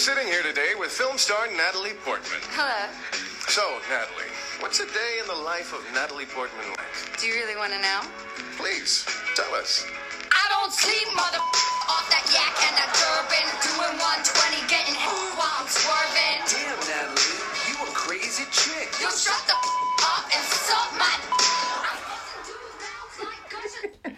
sitting here today with film star Natalie Portman. Hello. So, Natalie, what's a day in the life of Natalie Portman like? Do you really want to know? Please, tell us. I don't sleep, mother off that yak and that Durban, doing 120, getting hit while I'm swerving. Damn, Natalie, you a crazy chick. You shut the up and suck my.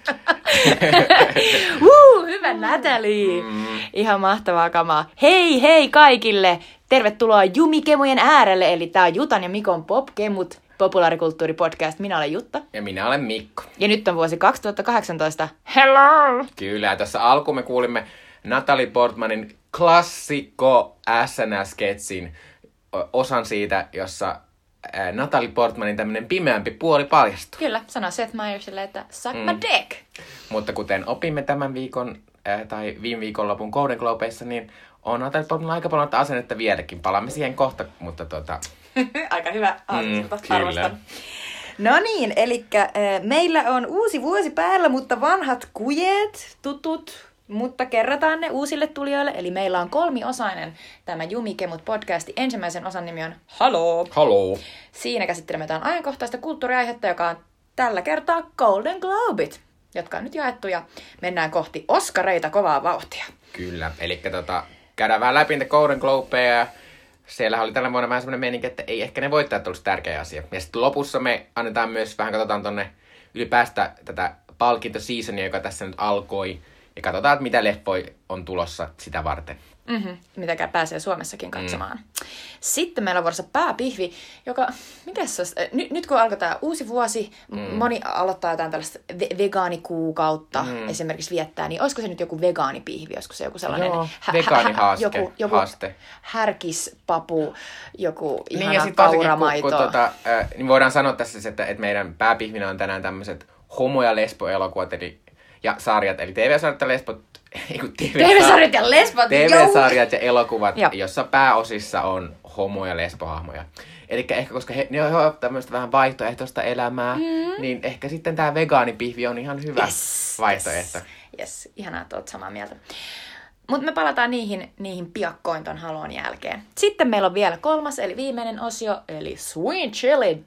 Woo, hyvä Natalie! Mm. Ihan mahtavaa kamaa. Hei hei kaikille! Tervetuloa Jumikemujen äärelle, eli tää on Jutan ja Mikon Popkemut populaarikulttuuripodcast. Minä olen Jutta. Ja minä olen Mikko. Ja nyt on vuosi 2018. Hello! Kyllä, ja tässä alkuun me kuulimme Natalie Portmanin klassikko SNS-sketsin o- osan siitä, jossa Natalie Portmanin tämmönen pimeämpi puoli paljastuu. Kyllä, sanoi Seth Meyersille, että suck my dick. Mutta kuten opimme tämän viikon ää, tai viime viikonlopun Golden Globeissa, niin on Portman aika paljon asennetta vieläkin. Palaamme siihen kohta, mutta tota, Aika hyvä aasinsilta, Mm, arvostan. No niin, eli meillä on uusi vuosi päällä, mutta vanhat kujet, tutut, mutta kerrataan ne uusille tulijoille. Eli meillä on kolmiosainen tämä Jumikemut podcasti. Ensimmäisen osan nimi on Halo. haloo. Siinä käsittelemme jotain ajankohtaista kulttuuriaihetta, joka on tällä kertaa Golden Globit, jotka on nyt jaettu ja mennään kohti Oskareita kovaa vauhtia. Kyllä, eli tota, käydään vähän läpi niitä Golden Globeja ja siellä oli tällä vuonna vähän semmoinen meininki, että ei ehkä ne voittajat olisi tärkeä asia. Ja sitten lopussa me annetaan myös vähän, katsotaan tonne ylipäästä tätä palkintoseasonia, joka tässä nyt alkoi. Ja katsotaan, että mitä leffoi on tulossa sitä varten. Mm-hmm, mitä pääsee Suomessakin katsomaan. Mm. Sitten meillä on vuorossa pääpihvi, joka, mitäs se olisi? Äh, Nyt, nyt kun alkoi tämä uusi vuosi, mm. moni aloittaa jotain tällaista ve- vegaanikuukautta mm. esimerkiksi viettää, niin olisiko se nyt joku vegaanipihvi, olisiko se joku sellainen Joo, vegaanihaaste, joku, joku haaste. härkispapu, joku ihana niin ja sitten varsinkin, kun, kauramaito. kun tota, äh, niin voidaan sanoa tässä, siis, että, että meidän pääpihvinä on tänään tämmöiset homo- ja lesbo-elokuvat, eli, ja sarjat, eli TV-sarjat ja lesbot, TV-sarjat, ja lesbot! TV-sarjat ja elokuvat, Joo. jossa pääosissa on homo- ja lesbohahmoja. Eli ehkä koska he, ne ovat tämmöistä vähän vaihtoehtoista elämää, mm. niin ehkä sitten tämä vegaanipihvi on ihan hyvä Yes, vaihtoehto. Yes, yes. ihanaa, että oot samaa mieltä. Mutta me palataan niihin, niihin piakkoin ton halon jälkeen. Sitten meillä on vielä kolmas, eli viimeinen osio, eli Sweet Chili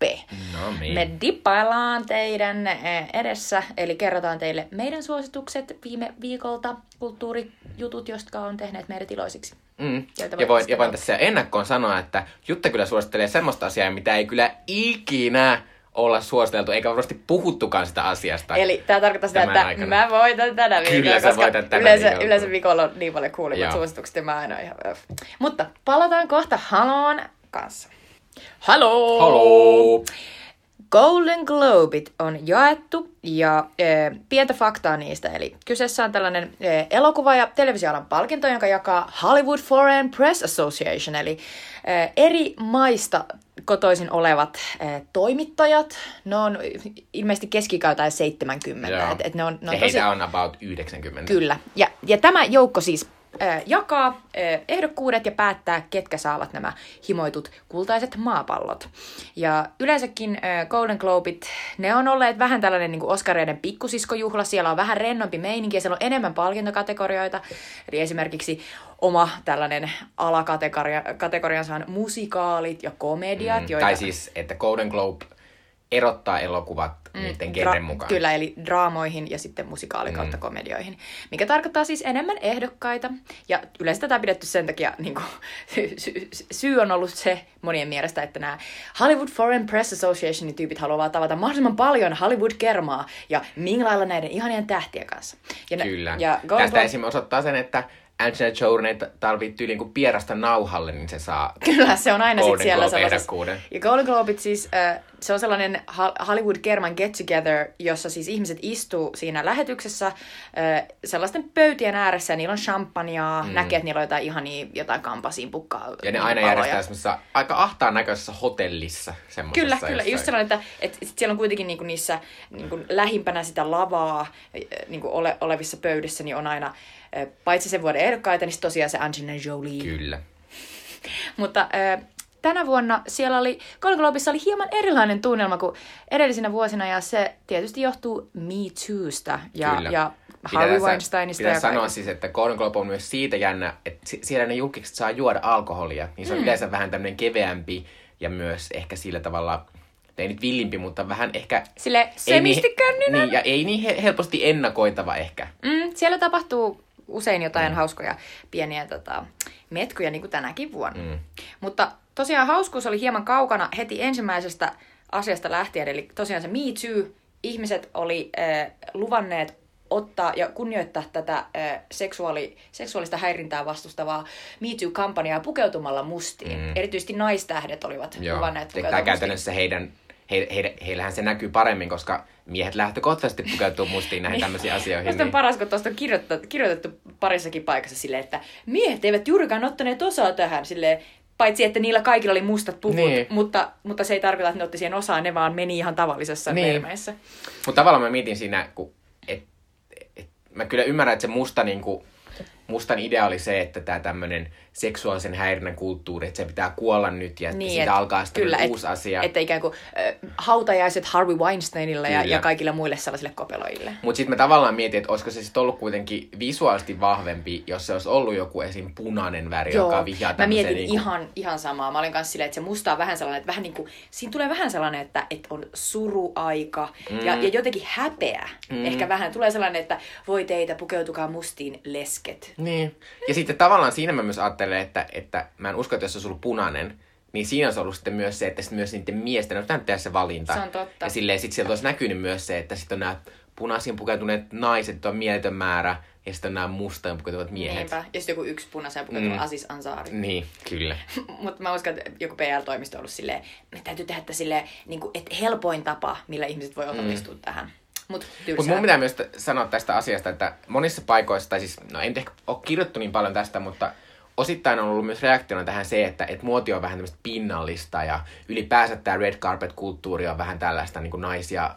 Dippe. No niin. Me dippaillaan teidän eh, edessä, eli kerrotaan teille meidän suositukset viime viikolta, kulttuurijutut, jotka on tehneet meidät iloisiksi. Mm. Ja, voin, ja voin tässä ennakkoon sanoa, että Jutta kyllä suosittelee semmoista asiaa, mitä ei kyllä ikinä olla suositeltu, eikä varmasti puhuttukaan sitä asiasta. Eli tämä tarkoittaa sitä, että aikana. mä voitan tänä Kyllä viikolla, sä koska voitat tänä yleensä, viikolla. yleensä viikolla on niin paljon kuulimmat suositukset ja mä aina ihan... Mutta palataan kohta Haloon kanssa. Halo! Halo! Golden Globit on jaettu ja e, pientä faktaa niistä. Eli kyseessä on tällainen e, elokuva- ja televisioalan palkinto, jonka jakaa Hollywood Foreign Press Association, eli e, eri maista kotoisin olevat e, toimittajat. Ne on ilmeisesti keskikäytäen 70. Joo. Et, et ne on, ne on ja heitä on about 90. Kyllä. Ja, ja tämä joukko siis jakaa ehdokkuudet ja päättää, ketkä saavat nämä himoitut kultaiset maapallot. Ja yleensäkin Golden Globit, ne on olleet vähän tällainen niin Oscareiden pikkusiskojuhla. Siellä on vähän rennompi meininki ja siellä on enemmän palkintokategorioita. Eli esimerkiksi oma tällainen alakategoriansa on musikaalit ja komediat. Mm, joita... Tai siis, että Golden Globe erottaa elokuvat mm, niiden genren mukaan. Kyllä, eli draamoihin ja sitten musikaali kautta Mm. komedioihin. Mikä tarkoittaa siis enemmän ehdokkaita. Ja yleensä tätä on pidetty sen takia, niin kuin, sy- sy- syy on ollut se monien mielestä, että nämä Hollywood Foreign Press Associationin tyypit haluavat tavata mahdollisimman paljon Hollywood-kermaa ja minglailla näiden ihanien tähtien kanssa. Ja, Kyllä. Ja Tästä esimerkiksi osoittaa sen, että Angelina Jolie ei tarvii tyyliin kuin pierasta nauhalle, niin se saa Kyllä, se on aina sit Golden siellä sellaisessa. Ja Golden Globet siis, äh, se on sellainen Ha- Hollywood Kerman get together, jossa siis ihmiset istuu siinä lähetyksessä äh, sellaisten pöytien ääressä ja niillä on champagnea, mm. näkee, että niillä on jotain ihania, jotain kampasiin pukkaa. Ja ne aina paloja. järjestää semmoisessa aika ahtaan näköisessä hotellissa. Semmoisessa, Kyllä, kyllä. jossain. Just sellainen, että, että sit siellä on kuitenkin niinku niissä niinku lähimpänä sitä lavaa niinku ole, olevissa pöydissä, niin on aina paitsi sen vuoden ehdokkaita, niin tosiaan se Angelina Jolie. Kyllä. Mutta tänä vuonna siellä oli, Golden Globissa oli hieman erilainen tunnelma kuin edellisinä vuosina, ja se tietysti johtuu Me Toosta. Ja, Kyllä. ja Harvey Weinsteinista pitää ja sanoa kaikesta. siis, että Golden Globe on myös siitä jännä, että si- siellä ne julkiset saa juoda alkoholia. Niin se on mm. yleensä vähän tämmöinen keveämpi ja myös ehkä sillä tavalla, ei nyt villimpi, mutta vähän ehkä... Sille niin- semistikänninen. Niin, ja ei niin he- helposti ennakoitava ehkä. Mm, siellä tapahtuu usein jotain mm. hauskoja pieniä tota, metkuja, niin kuin tänäkin vuonna. Mm. Mutta tosiaan hauskuus oli hieman kaukana heti ensimmäisestä asiasta lähtien, eli tosiaan se Me Too. Ihmiset oli äh, luvanneet ottaa ja kunnioittaa tätä äh, seksuaali, seksuaalista häirintää vastustavaa Me Too-kampanjaa pukeutumalla mustiin. Mm. Erityisesti naistähdet olivat Joo. luvanneet Tämä pukeutua mustiin. käytännössä heidän, he, he, heillähän se näkyy paremmin, koska miehet lähtökohtaisesti pukeutuu mustiin näihin tämmöisiin asioihin. Musta on Niin. paras, kun tuosta on kirjoitettu, kirjoitettu parissakin paikassa silleen, että miehet eivät juurikaan ottaneet osaa tähän silleen, paitsi että niillä kaikilla oli mustat puvut, Niin. mutta, mutta se ei tarkoita, että ne otti siihen osaan, ne vaan meni ihan tavallisessa Niin. vermeissä. Mutta tavallaan mä mietin siinä, kun, et, et, mä kyllä ymmärrän, että se musta niinku, mustan idea oli se, että tämä tämmöinen seksuaalisen häirinnän kulttuuri, että se pitää kuolla nyt ja Niin, siitä et- alkaa sitten kyllä, et- uusi asia. Että ikään kuin äh, hautajaiset Harvey Weinsteinilla ja, ja kaikille muille sellaisille kopeloille. Mutta sitten mä tavallaan mietin, että olisiko se sitten ollut kuitenkin visuaalisesti vahvempi, jos se olisi ollut joku esim. punainen väri, joka vihjaa mä mietin niinku, ihan, ihan samaa. Mä olin kanssa silleen, että se musta on vähän sellainen, että vähän niin kuin, siinä tulee vähän sellainen, että, että on suruaika mm. ja, ja jotenkin häpeä. Mm. Ehkä vähän tulee sellainen, että voi teitä, pukeutukaa mustiin lesket. Niin. Ja sitten tavallaan siinä mä myös ajattelen, että, että mä en usko, että jos se olisi ollut punainen, niin siinä olisi ollut sitten myös se, että sitten myös niiden miesten pitänyt tehdä se valinta. Se on totta. Ja silleen sitten sieltä olisi näkynyt myös se, että sitten on nämä punaisiin pukeutuneet naiset, on mieletön määrä, ja sitten on nämä mustaan pukeutuvat miehet. Niinpä. Ja sitten joku yksi punaisen pukeutunut mm. Asis Ansari. Niin, kyllä. Mutta mä uskon, että joku PR-toimisto on ollut silleen, me täytyy tehdä silleen, niin kuin, että helpoin tapa, millä ihmiset voi osallistua mm. tähän. Mutta Mutta mun pitää myös sanoa tästä asiasta, että monissa paikoissa, tai siis, no en ehkä ole kirjoittu niin paljon tästä, mutta osittain on ollut myös reaktiona tähän se, että et muoti on vähän tämmöistä pinnallista ja ylipäänsä tämä red carpet-kulttuuri on vähän tällaista niin kuin naisia,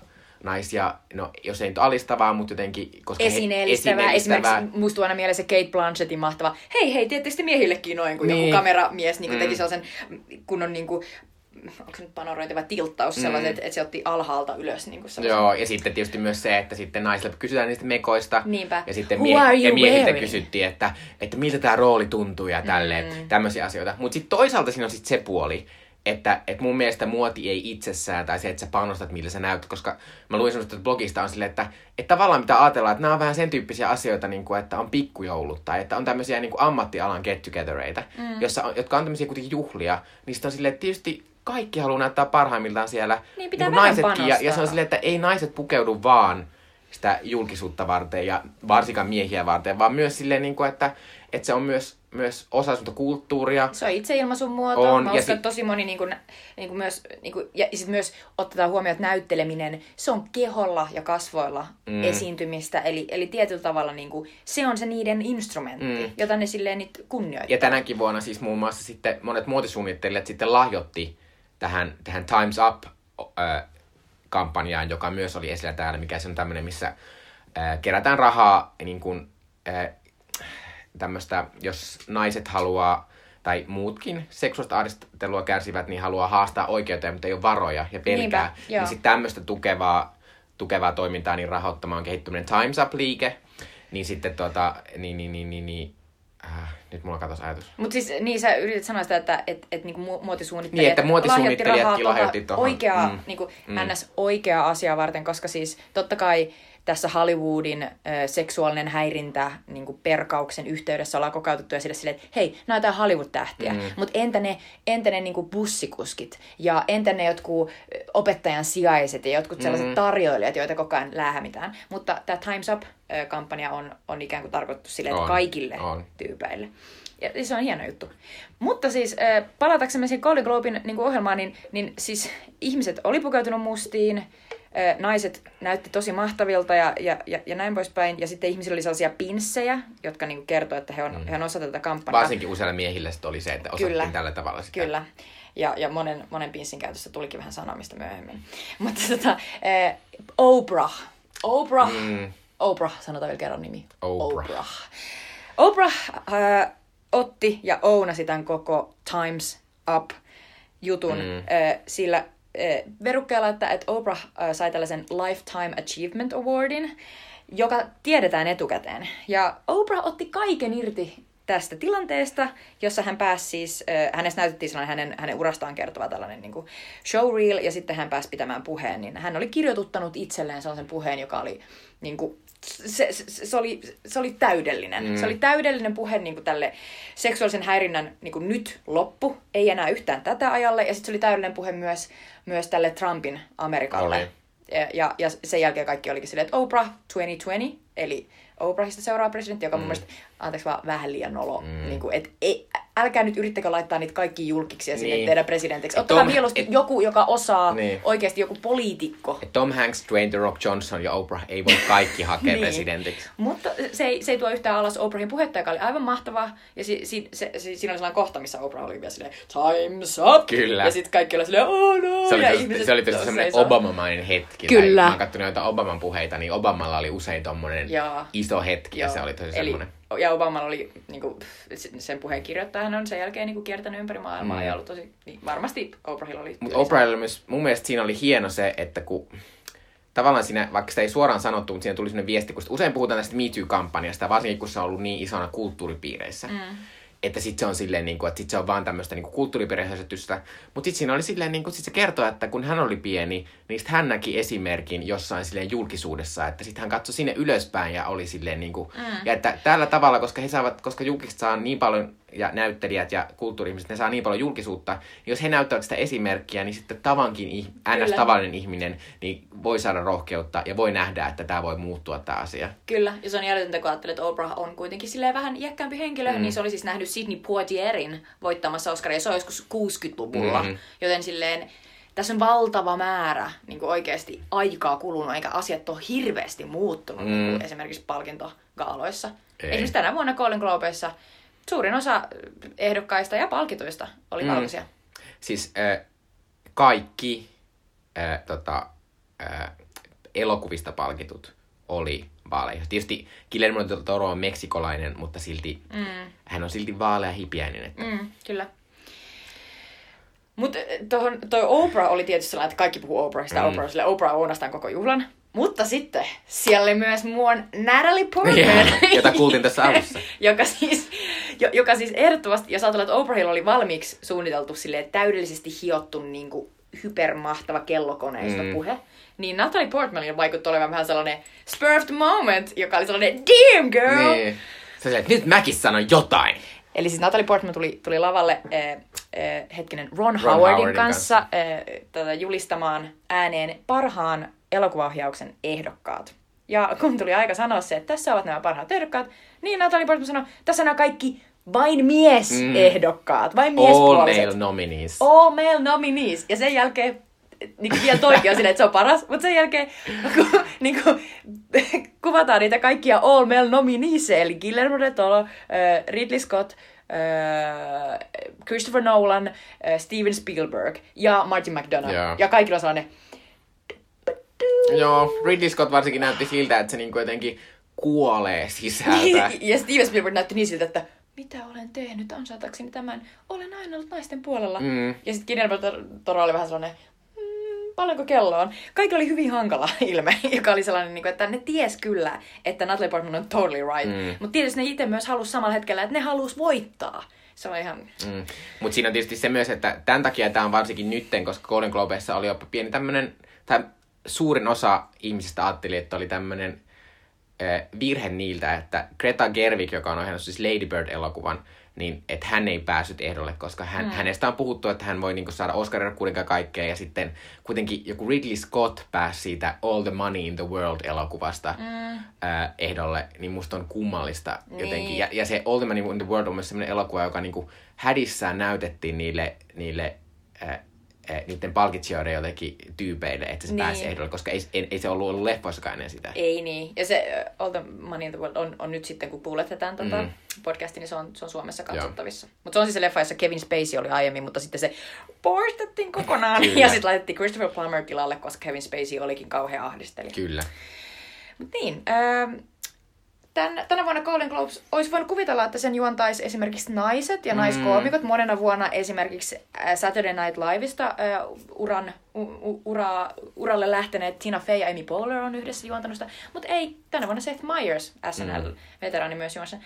naisia, no jos ei nyt alistavaa, mutta jotenkin... Koska he- esineellistävää. Esimerkiksi muistuu aina mieleen se Kate Blanchettin mahtava, hei hei, te miehillekin noin, kun niin. Niin. joku kameramies niin mm. teki sellaisen kunnon niin kuin, onko se nyt panorointi vai tilttaus mm. sellaiset, että se otti alhaalta ylös niin kuin sellaisen. Joo, ja sitten tietysti myös se, että sitten naisille kysytään niistä mekoista. Niinpä. Ja sitten you ja miehiltä wearing? kysyttiin, että, että miltä tämä rooli tuntuu ja tälleen, mm. tämmöisiä asioita. Mutta sitten toisaalta siinä on sitten se puoli, että, että mun mielestä muoti ei itsessään, tai se, että sä panostat, millä sä näytät, koska mä luin semmoista blogista on silleen, että, että tavallaan mitä ajatellaan, että nämä on vähän sen tyyppisiä asioita, niin kuin, että on pikkujoulut, tai että on tämmöisiä niin kuin ammattialan get togethereita, mm. jossa on, jotka on tämmöisiä kuitenkin juhlia, niin sitten on silleen, että tietysti kaikki haluaa näyttää parhaimmiltaan siellä, Niin, pitää kuin vähän naisetkin, ja, ja se on silleen, että ei naiset pukeudu vaan sitä julkisuutta varten ja varsinkaan miehiä varten, vaan myös silleen, niin kuin, että, että se on myös, myös osa semmoista kulttuuria. Se on itseilmaisun muoto. On, Mä ja uskon, sit- että tosi moni niin kuin, niin kuin myös, niin kuin, ja sit myös otetaan huomioon, että näytteleminen, se on keholla ja kasvoilla mm. esiintymistä. Eli, eli tietyllä tavalla niin kuin, se on se niiden instrumentti, mm. jota ne silleen nyt kunnioittaa. Ja tänäkin vuonna siis muun muassa sitten monet muotisuunnittelijat sitten lahjoitti tähän, tähän Times Up-kampanjaan, joka myös oli esillä täällä, mikä se on tämmöinen, missä kerätään rahaa niin kuin, tämmöistä, jos naiset haluaa tai muutkin seksuaalista ahdistelua kärsivät, niin haluaa haastaa oikeuteen, mutta ei ole varoja ja pelkää. Niinpä, joo. niin sitten tämmöistä tukevaa, tukevaa toimintaa niin rahoittamaan kehittyminen Times Up-liike. Niin sitten tota, niin, niin, niin, niin, niin äh, nyt mulla katos ajatus. Mutta siis niin sä yrität sanoa sitä, että et, et, niinku mu- muotisuunnittelijat, Niin, että muotisuunnittelijatkin lahjoitti tuota oikeaa, mm. niinku, mm. ns. oikeaa asiaa varten, koska siis totta kai tässä Hollywoodin ö, seksuaalinen häirintä niin kuin perkauksen yhteydessä ollaan kokautettu esille silleen, että hei, nämä on Hollywood-tähtiä, mm. mutta entä ne, entä ne niin kuin bussikuskit ja entä ne jotkut opettajan sijaiset ja jotkut sellaiset Mm. tarjoilijat, joita koko ajan läähämitään. Mutta tämä Time's Up-kampanja on, on ikään kuin tarkoitettu että On, kaikille on. tyypeille. Ja se on hieno juttu. Mutta siis palataksemme siihen Golden Globin niin ohjelmaan, niin, niin siis ihmiset oli pukeutunut mustiin, naiset näytti tosi mahtavilta ja, ja, ja, ja näin poispäin. Ja sitten ihmisillä oli sellaisia pinssejä, jotka niin kertoo, että he on, mm. he on osa tätä kampanjaa. Varsinkin useilla miehillä sitten oli se, että osattiin Kyllä. tällä tavalla sitä. Kyllä. Ja, ja monen, monen pinssin käytössä tulikin vähän sanomista myöhemmin. Mutta tota, äh, Oprah. Oprah. Mm. Oprah, sanotaan vielä kerran nimi. Oprah. Oprah, Oprah äh, otti ja ounasi tämän koko Times Up-jutun Mm. äh, sillä verukkeella, että, että Oprah äh, sai tällaisen Lifetime Achievement Awardin. joka tiedetään etukäteen. Ja Oprah otti kaiken irti tästä tilanteesta, jossa hän pääsi siis, äh, hänestä näytettiin sellainen hänen, hänen urastaan kertova tällainen niin showreel, ja sitten hän pääsi pitämään puheen, niin hän oli kirjoituttanut itselleen sellaisen puheen, joka oli niin kuin, se, se, se, oli, se oli täydellinen. Mm. Se oli täydellinen puhe niin kuin tälle seksuaalisen häirinnän niin kuin nyt loppu, ei enää yhtään tätä ajalle. Ja sitten se oli täydellinen puhe myös, myös tälle Trumpin Amerikalle. Oli. Ja, ja, ja sen jälkeen kaikki olikin silleen, että Oprah 2020, eli Oprahista seuraava presidentti, joka mm. mun mielestä, anteeksi vaan, vähän liian nolo. Mm. Niin kuin, et, ei, älkää nyt yrittäkö laittaa niitä kaikki julkiksi ja sinne Niin. teidän presidentiksi. Ottakaa Tom- mieluusti et- joku, joka osaa Niin. oikeasti joku poliitikko. Et Tom Hanks, Dwayne The Rock Johnson ja Oprah ei voi kaikki hakea Niin. presidentiksi. Mutta se ei, se ei tuo yhtään alas Oprahin puhetta, joka oli aivan mahtavaa. Ja si, si, se, si, siinä oli sellainen kohta, missä Oprah oli vielä silleen, time's up! Kyllä. Ja sitten kaikki oli silleen, oh no! Se oli, ja ihmiset se oli tosi semmoinen seisoo. Obamamainen hetki. Kyllä. Tai, mä oon katsonut joita Obaman puheita, niin Obamalla oli usein tommonen Joo. iso hetki ja Joo. se oli tosi Eli, semmoinen. Ja Obama oli, niin kuin, sen puheen kirjoittaja, hän on sen jälkeen niin kuin, kiertänyt ympäri maailmaa Mm. ja ollut tosi, niin varmasti Oprahilla oli Mutta. Oprahilla myös, mun mielestä siinä oli hieno se, että kun tavallaan siinä, vaikka sitä ei suoraan sanottu, mutta siinä tuli sellainen viesti, kun usein puhutaan tästä Me Too-kampanjasta, varsinkin kun se on ollut niin isona kulttuuripiireissä. Mm. Että sit se on silleen, niin kuin, että sit se on vaan tämmöistä niin kulttuuripiireisätystä. Mutta sit siinä oli silleen, niin kuin, sit se kertoo, että kun hän oli pieni, niin sit hän näki esimerkin jossain silleen julkisuudessa, että sitten hän katsoi sinne ylöspäin ja oli silleen niin kuin, mm. ja että tällä tavalla, koska he saavat, koska julkiset saa niin paljon ja näyttelijät ja kulttuuri-ihmiset, ne saa niin paljon julkisuutta, niin jos he näyttävät sitä esimerkkiä, niin sitten tavankin, ns. Tavallinen ihminen, niin voi saada rohkeutta ja voi nähdä, että tämä voi muuttua tämä asia. Kyllä, ja se on järjetöntä, kun ajattelee, että Oprah on kuitenkin silleen vähän iäkkäämpi henkilö, mm. niin se oli siis nähnyt Sidney Poitierin voittamassa Oscaria, ja se on joskus 60-luvulla. Mm. Joten silleen, tässä on valtava määrä niin kuin oikeasti aikaa kulunut, eikä asiat ole hirveästi muuttunut, mm. niin kuin esimerkiksi palkintogaaloissa. Ei. Esimerkiksi tänä vuonna Golden Globeissa suurin osa ehdokkaista ja palkituista oli mm. valkoisia. Siis äh, kaikki äh, tota, äh, elokuvista palkitut oli vaaleja. Tietysti Guillermo del Toro on meksikolainen, mutta silti mm. hän on silti vaalea hipiäinen. Että... Mm, kyllä. Mutta toi Oprah oli tietysti sellainen, että kaikki puhuu Oprahista. Mm. Oprah, on silleen, Oprah ounastaan koko juhlan. Mutta sitten siellä oli myös muun Natalie Portman. Joo, jota kuultiin tässä alussa. joka, siis, jo, joka siis ehdottomasti, jos ajatellaan, että Oprahilla oli valmiiksi suunniteltu silleen täydellisesti hiottu niin kuin hypermahtava kellokoneisto Mm. puhe, niin Natalie Portmanilla vaikutti olevan vähän sellainen spur of the moment, joka oli sellainen damn girl! Niin. Että nyt mäkin sanon jotain. Eli siis Natalie Portman tuli, tuli lavalle äh, äh, hetkinen Ron, Ron Howardin, Howardin kanssa, äh, tätä julistamaan ääneen parhaan elokuvaohjauksen ehdokkaat. Ja kun tuli aika sanoa se, että tässä ovat nämä parhaat ehdokkaat, niin Natalie Portman sanoi, tässä nämä kaikki vain miesehdokkaat, vain All miespuoliset. male nominees. All male nominees. Ja sen jälkeen niin kuin vielä toikin on silleen, että se on paras, mutta sen jälkeen kun, niin kuin, kuvataan niitä kaikkia all male nominees, eli Guillermo del Toro, Ridley Scott, Christopher Nolan, Steven Spielberg ja Martin McDonagh. Joo. Ja kaikilla on sellainen... Joo, Ridley Scott varsinkin näytti siltä, että se niinku jotenkin kuolee sisältä. Niin, ja Steven Spielberg näytti niin siltä, että mitä olen tehnyt ansaitakseni tämän? Olen aina ollut naisten puolella. Mm. Ja sitten Guillermo Toro oli vähän sellainen, paljonko kello on? Kaikilla oli hyvin hankala ilme, joka oli sellainen, niin että ne ties kyllä, että Natalie Portman on totally right. Mm. Mutta tietysti ne itse myös halusi samalla hetkellä, että ne halusi voittaa. Se on ihan... Mm. Mutta siinä on tietysti se myös, että tämän takia tämä on varsinkin nytten, koska Golden Globeissa oli jopa pieni tämmöinen, tai suurin osa ihmisistä ajatteli, että oli tämmöinen virhe niiltä, että Greta Gerwig, joka on ohjannut siis Lady Bird-elokuvan, niin että hän ei päässyt ehdolle, koska hän, mm. hänestä on puhuttu, että hän voi niinku saada kuninkaan kaikkea, ja sitten kuitenkin joku Ridley Scott pääsi siitä All the Money in the World-elokuvasta mm. äh, ehdolle, niin musta on kummallista jotenkin. Niin. Ja, ja se All the Money in the World on myös sellainen elokuva, joka niinku hädissään näytettiin niille, niille äh, niiden palkitsijoiden jotenkin tyypeille, että se Niin. pääsi ehdolle, koska ei, ei, ei se ollut ollut leffoissakaan ennen sitä. Ei niin. Ja se uh, All the Money in the World on, on nyt sitten, kun puuletetaan tota Mm. podcastia, niin se on, se on Suomessa katsottavissa. Mutta se on siis se leffa, jossa Kevin Spacey oli aiemmin, mutta sitten se poistettiin kokonaan. Kyllä. ja sitten laitettiin Christopher Plummer tilalle, koska Kevin Spacey olikin kauhean ahdistelija. Kyllä. Mut niin, ähm, tän, tänä vuonna Golden Globes olisi voinut kuvitella, että sen juontaisi esimerkiksi naiset ja naiskoomikot. Monena vuonna esimerkiksi äh, Saturday Night Liveista äh, uran, u, u, ura, uralle lähteneet Tina Fey ja Amy Poehler on yhdessä juontanut sitä. Mutta ei, tänä vuonna Seth Meyers, SNL-veteraani myös juonsa.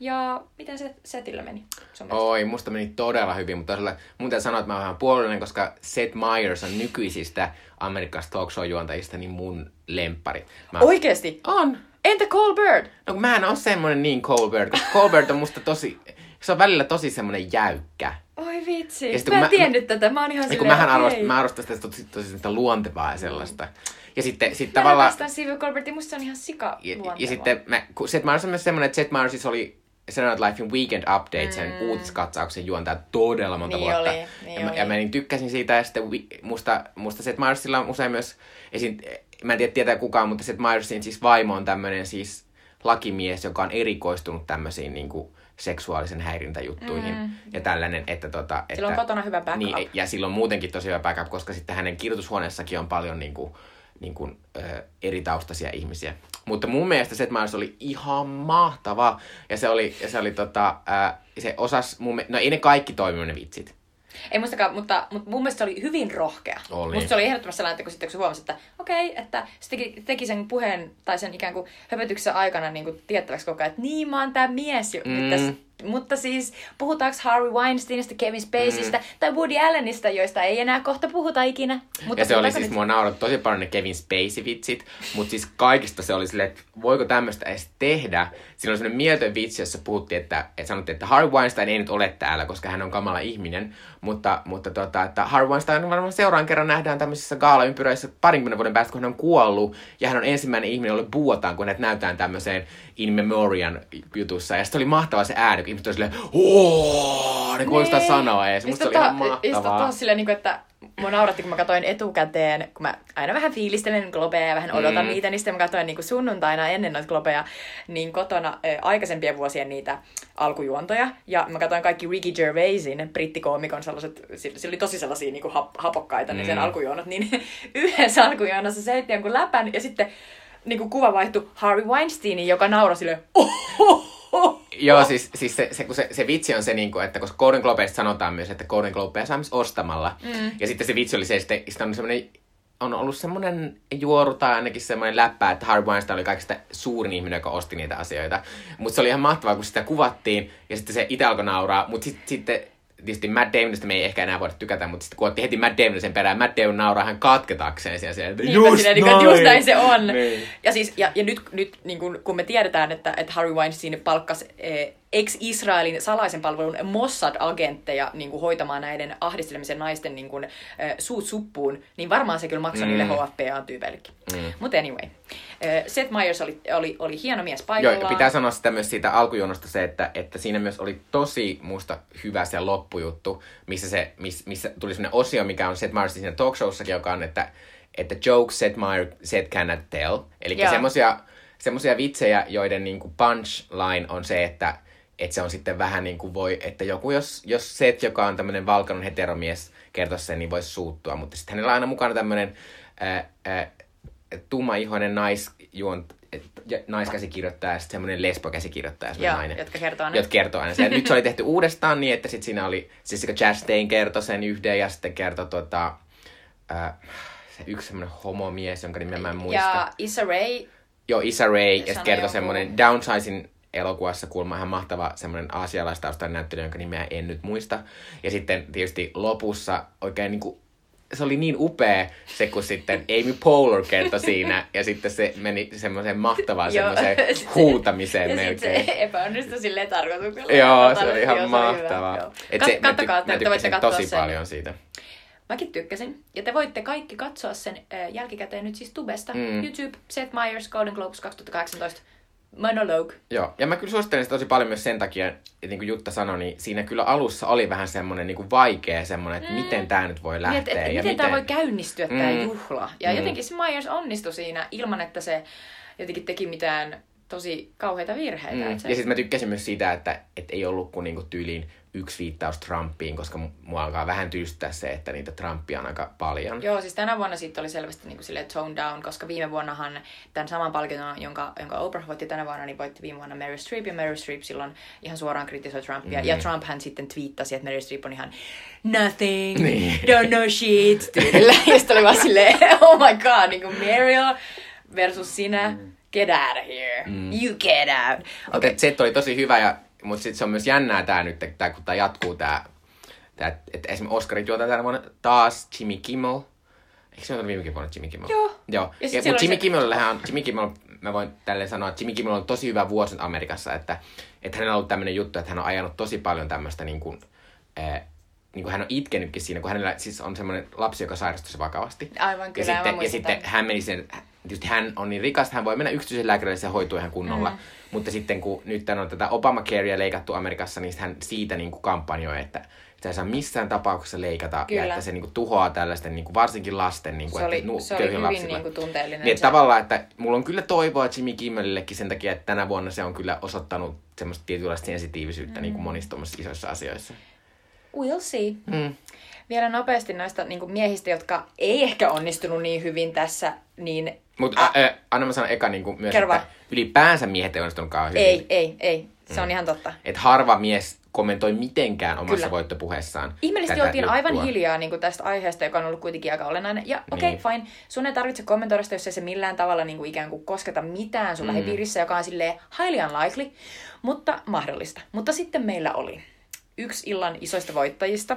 Ja miten se setillä meni? Oi, musta meni todella hyvin, mutta sillä, mun täytyy sanoa, että mä oon vähän puolueellinen, koska Seth Meyers on nykyisistä amerikkalaisista talk show juontajista niin mun lemppari. Mä... Oikeesti? On. Entä Colbert? No kun mä en oo semmonen niin Colbert, koska Colbert on musta tosi, se on välillä tosi semmonen jäykkä. Oi vitsi. Ja sitten Mä en mä- tiennyt tätä. Mä oon ihan Ja silleen, mähän arvostan, mä arvostan sitä tosi, tosi sitä luontevaa ja sellaista. Ja sitten sit Mä tavallaan... rakastan Steve Colbertin, musta se on ihan sika Ja, ja sitten mä, kun Seth Meyers on myös semmonen, että Seth Meyers siis oli Saturday Night Livein Weekend Update, sen uutiskatsauksen juontaja todella monta Mm. Niin vuotta. oli, niin ja, mä, oli. ja mä niin tykkäsin siitä, ja sitten musta, musta Seth Meyersilla on usein myös, esim, mä en tiedä tietää kukaan, mutta Seth Meyersin siis vaimo on tämmönen siis lakimies, joka on erikoistunut tämmöisiin niin kuin, seksuaalisen häirintäjuttuihin mm. ja tällainen, että tota... Sillä on että, kotona hyvä backup. Niin, ja silloin muutenkin tosi hyvä backup, koska sitten hänen kirjoitushuoneessakin on paljon niin kuin, niin kuin, ö, eri taustaisia ihmisiä. Mutta mun mielestä Seth Meyers oli ihan mahtava. Ja se oli, ja se oli tota, ää, se osas, mun, no ei ne kaikki toiminut ne vitsit. Ei muistakaan, mutta, mutta mun mielestä se oli hyvin rohkea. Oli. Musta se oli ehdottomasti sellainen, että kun, sitten, kun se huomasi, että okei, että se teki, teki sen puheen tai sen ikään kuin höpötyksen aikana niin kuin tiettäväksi koko ajan, että niin mä oon tää mies. jo- Mm. Nyt tässä, mutta siis puhutaanko Harvey Weinsteinista, Kevin Spaceystä tai Woody Allenista, joista ei enää kohta puhuta ikinä. Mutta ja se oli siis, nyt- mua nauratti tosi paljon ne Kevin Spacey-vitsit, mutta siis kaikista se oli silleen, että voiko tämmöistä edes tehdä. Siinä oli sellainen mieltön vitsi, jossa puhuttiin, että, että sanottiin, että Harvey Weinstein ei nyt ole täällä, koska hän on kamala ihminen, mutta, mutta tota, että Harvey Weinstein varmaan seuraan kerran nähdään tämmöisissä gaalaympyröissä parinkymmenen vuoden päästä, kun hän on kuollut, ja hän on ensimmäinen ihminen, jolle buotaan, kun hänet näytetään tämmöiseen In Memoriam jutussa, ja sitten oli mahtava se ääni, kun ihmiset oli silleen, ooo, ne sitä sanoa Ja musta se oli sitten ihan ta- ja sitten mahtavaa. taas silleen, niin kuin, että mua nauratti, kun mä katsoin etukäteen, kun mä aina vähän fiilistelen globeja ja vähän odotan Mm. niitä, niin sitten mä katsoin niin kuin sunnuntaina ennen noita globeja, niin kotona ä, aikaisempien vuosien niitä alkujuontoja. Ja mä katsoin kaikki Ricky Gervaisin, brittikoomikon sellaiset, sillä oli tosi sellaisia niin kuin hap, hapokkaita, niin sen Mm. alkujuonot, niin yhdessä alkujuonossa se heitti jonkun läpän ja sitten niin kuin kuva vaihtui Harvey Weinsteinin, joka nauroi silleen. Joo, siis, siis se, se, kun se, se vitsi on se, niin kuin, että koska Golden Globeista sanotaan myös, että Golden Globeja saa myös ostamalla. Mm. Ja sitten se vitsi oli se, että sitä on semmoinen on ollut semmoinen juoru tai ainakin semmoinen läppä, että Harvey Weinstein oli kaikista suurin ihminen, joka osti niitä asioita. Mutta se oli ihan mahtavaa, kun sitä kuvattiin ja sitten se itse alkoi nauraa, mutta sitten sitten tietysti Matt Damonista me ei ehkä enää voida tykätä, mutta sitten kun otti heti Matt Damonin sen perään, Matt Damon nauraa hän katketakseen siellä, siellä että Niinpä silleen, niin kuin, että just näin se on. Niin. Ja, siis, ja, ja nyt, nyt niin kun, kun me tiedetään, että, että Harvey Weinstein palkkasi eh, ex-Israelin salaisen palvelun Mossad-agentteja niin kuin hoitamaan näiden ahdistelemisen naisten niin kuin, eh, suut suppuun, niin varmaan se kyllä maksoi mm. niille HFPA-tyypeillekin. Mm. Mutta anyway. Eh, Seth Meyers oli, oli, oli hieno mies Joo, paikallaan. ja pitää sanoa sitä myös siitä alkujuonosta se, että, että siinä myös oli tosi musta hyvä se loppujuttu, missä, se, miss, missä tuli sellainen osio, mikä on Seth Meyersin siinä talk showssakin, joka on, että, että jokes Seth Meyer, Seth cannot tell. Eli Joo. semmosia, semmosia vitsejä, joiden niinku punchline on se, että, että se on sitten vähän niin kuin voi, että joku, jos, jos Seth, joka on tämmöinen valkoinen heteromies, kertoisi sen, niin voisi suuttua. Mutta sitten hänellä on aina mukana tämmöinen ää, ää, tummaihoinen naisjuon, ja naiskäsikirjoittaja ja sitten semmoinen lesbokäsikirjoittaja, semmoinen Joo, nainen. jotka kertoo aina. Jotka kertoo aina. sen. Nyt se oli tehty uudestaan niin, että sitten siinä oli, siis se Chastain kertoi sen yhden ja sitten kertoi tota, ää, se yksi semmoinen homomies, jonka nimeä mä en muista. Ja Issa Rae, Joo, Issa Rae, ja sitten kertoi semmoinen Downsizing elokuvassa kuulemma ihan mahtava semmoinen aasialaistaustainen näyttelijä, jonka nimeä en nyt muista. Ja sitten tietysti lopussa oikein niinku, se oli niin upea se, kun sitten Amy Poehler kertoi siinä, ja sitten se meni semmoiseen mahtavaan semmoiseen huutamiseen ja sitten melkein. se epäonnistui silleen tarkoituksella. Joo, se oli ihan oli mahtavaa. Et se, mä, ty- mä tykkäsin tosi sen. paljon siitä. Mäkin tykkäsin. Ja te voitte kaikki katsoa sen äh, jälkikäteen nyt siis Tubesta. Mm. YouTube, Seth Meyers, Golden Globes 2018. Monologue. Joo, ja mä kyllä suosittelen sitä tosi paljon myös sen takia, että niin kuin Jutta sanoi, niin siinä kyllä alussa oli vähän semmoinen niin kuin vaikea semmoinen, että miten tämä nyt voi Niin, lähteä. että, että ja miten, tämä voi käynnistyä, tämä Mm. juhla. Ja Mm. jotenkin se Myers onnistui siinä ilman, että se jotenkin teki mitään tosi kauheita virheitä. Mm. Et se- Ja sitten mä tykkäsin myös siitä, että et ei ollut kuin niinku tyyliin yksi viittaus Trumpiin, koska mu- mua alkaa vähän tylstää se, että niitä Trumpia on aika paljon. Joo, siis tänä vuonna siitä oli selvästi niin kuin tone down, koska viime vuonnahan tämän saman palkinnon, jonka, jonka Oprah voitti tänä vuonna, niin voitti viime vuonna Meryl Streep, ja Meryl Streep silloin ihan suoraan kritisoi Trumpia. Mm. Ja Trump hän sitten twiittasi, että Meryl Streep on ihan nothing, Niin. don't know shit, tyylillä. ja sitten oli vaan silleen, oh my god, niin kuin Meryl versus sinä, get out of here, you get out. Okay. Se oli tosi hyvä, ja, mutta sitten se on myös jännää tää nyt, tää, kun tää jatkuu tää, tää että esimerkiksi Oscarit juotaan tänä vuonna taas Jimmy Kimmel. Eikö se ollut viime vuonna Jimmy Kimmel? Joo. Joo. Ja Ja mutta Jimmy se- Kimmellähän on, Jimmy Kimmel, mä voin tälleen sanoa, että Jimmy Kimmel on tosi hyvä vuosi Amerikassa, että, että hänellä on ollut tämmöinen juttu, että hän on ajanut tosi paljon tämmöistä niin kuin, äh, niin kuin hän on itkenytkin siinä, kun hänellä siis on semmoinen lapsi, joka sairastui se vakavasti. Aivan, kyllä, ja sitten, ja sitten hän meni sen, tietysti hän on niin rikas, hän voi mennä yksityisen lääkärille se hoituu ihan kunnolla. Mm. Mutta sitten kun nyt on tätä Obamacarea leikattu Amerikassa, niin hän siitä niin kuin kampanjoi, että sitä ei saa missään tapauksessa leikata Kyllä. ja että se niin kuin tuhoaa tällaisten niin kuin varsinkin lasten niin kuin, Se oli- että nu- se oli hyvin lapsilla. niin kuin tunteellinen Niin, että se- tavallaan, että mulla on kyllä toivoa Jimmy Kimmelillekin sen takia, että tänä vuonna se on kyllä osoittanut semmoista tietynlaista sensitiivisyyttä niin kuin monissa isoissa asioissa. We'll see. Mm. Vielä nopeasti noista niin kuin miehistä, jotka ei ehkä onnistunut niin hyvin tässä, niin Mutta äh, anna mä sanon eka niin kuin myös, Kerro että ylipäänsä miehet ei onnistunutkaan hyvin. ei, ei, ei. Se on ihan totta. Että harva mies kommentoi mitenkään omassa Kyllä. voittopuheessaan. Ihmeellisesti oltiin aivan juttua. hiljaa niin kuin tästä aiheesta, joka on ollut kuitenkin aika olennainen. Ja okei, Niin. okay, fine. Sun ei tarvitse kommentoida sitä, jos ei se millään tavalla niin kuin ikään kuin kosketa mitään sun mm. lähipiirissä, joka on silleen highly unlikely, mutta mahdollista. Mutta sitten meillä oli yksi illan isoista voittajista,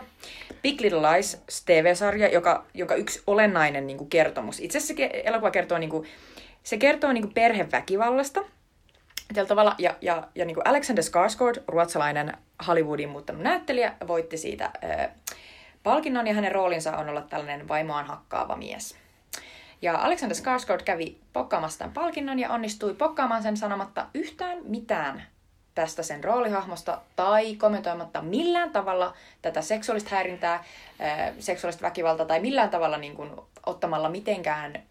Big Little Lies TV-sarja, joka, joka yksi olennainen niin kuin kertomus. Itse asiassa se elokuva kertoo, niin kuin, se kertoo niin kuin perheväkivallasta, tällä tavalla. Ja, ja, ja niin kuin Alexander Skarsgård, ruotsalainen Hollywoodiin muuttanut näyttelijä, voitti siitä ö, palkinnon ja hänen roolinsa on olla tällainen vaimoaan hakkaava mies. Ja Alexander Skarsgård kävi pokkaamassa tämän palkinnon ja onnistui pokkaamaan sen sanomatta yhtään mitään tästä sen roolihahmosta tai kommentoimatta millään tavalla tätä seksuaalista häirintää, seksuaalista väkivaltaa tai millään tavalla niin kuin, ottamalla mitenkään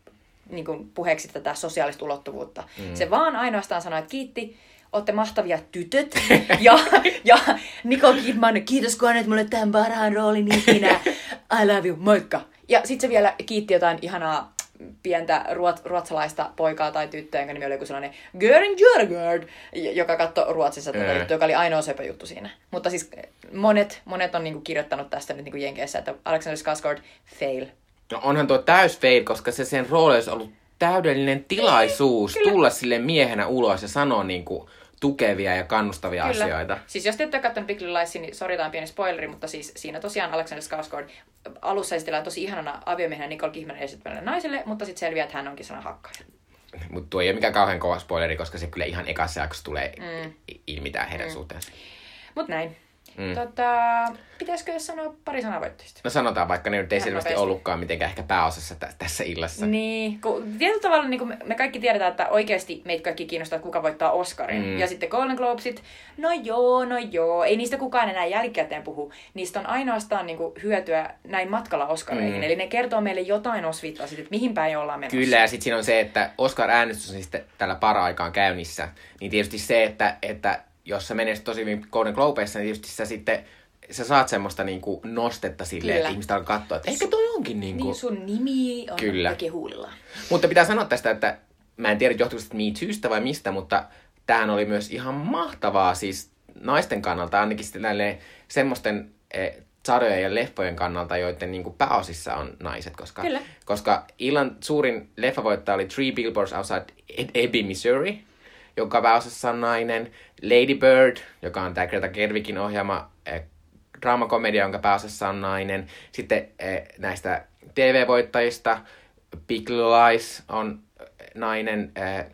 niin kuin puheeksi tätä sosiaalista ulottuvuutta. Mm. Se vaan ainoastaan sanoi, että kiitti, olette mahtavia tytöt. ja, ja Nicole Kidman, kiitos kun annat mulle tämän parhaan roolin ikinä. I love you, moikka. Ja sitten se vielä kiitti jotain ihanaa pientä ruot, ruotsalaista poikaa tai tyttöä, jonka nimi oli joku sellainen Göring Jörgard, joka katsoi Ruotsissa tätä juttua, joka oli ainoa söpö juttu siinä. Mutta siis monet, monet on niinku kirjoittanut tästä nyt niinku Jenkeissä, että Alexander Skarsgård fail. No onhan tuo täys fail, koska se sen rooli olisi ollut täydellinen tilaisuus Kyllä. tulla sille miehenä ulos ja sanoa niin kuin tukevia ja kannustavia Kyllä. asioita. Siis jos te ette ole katsonut Big Little Liesia, niin sori, tämä pieni spoileri, mutta siis siinä tosiaan Alexander Skarsgård alussa esitellään tosi ihanana aviomiehenä Nicole Kidmanin esittämällä naiselle, mutta sitten selviää, että hän onkin sellainen hakkaaja. Mutta tuo ei ole mikään kauhean kova spoileri, koska se kyllä ihan ekassa jaksossa tulee mm. ilmi tää heidän mm. suhteensa. Mutta näin. Mm. Tota, pitäisikö sanoa pari sanaa voittajista? No sanotaan, vaikka ne nyt ei Ihan selvästi nopeasti. ollutkaan mitenkään ehkä pääosassa tä- tässä illassa. Niin, kun tietyllä tavalla niin kun me, kaikki tiedetään, että oikeasti meitä kaikki kiinnostaa, että kuka voittaa Oscarin. Mm. Ja sitten Golden Globesit, no joo, no joo, ei niistä kukaan enää jälkikäteen puhu. Niistä on ainoastaan niin kuin, hyötyä näin matkalla Oscareihin. Mm. Eli ne kertoo meille jotain osviittaa siitä, että mihin päin ollaan menossa. Kyllä, ja sitten siinä on se, että Oscar-äänestys on siis tällä para-aikaan käynnissä. Niin tietysti se, että, että jos sä menet tosi hyvin Golden Globeissa, niin tietysti sä sitten sä saat semmoista niinku nostetta silleen, Kyllä. että ihmiset alkaa katsoa, että ehkä toi onkin niinku... Niin sun nimi on Kyllä. kaikki huulilla. Mutta pitää sanoa tästä, että mä en tiedä johtuuko Me Toosta vai mistä, mutta tämähän oli myös ihan mahtavaa siis naisten kannalta, ainakin sitten näille semmoisten eh, sarjojen ja leffojen kannalta, joiden niin pääosissa on naiset, koska, Kyllä. koska illan suurin leffavoittaja oli Three Billboards Outside Ebbing, Missouri, joka pääosassa on nainen, Lady Bird, joka on tämä Greta Gerwigin ohjaama eh, draamakomedia, jonka pääosassa on nainen. Sitten eh, näistä TV-voittajista Big Little Lies on eh, nainen, eh,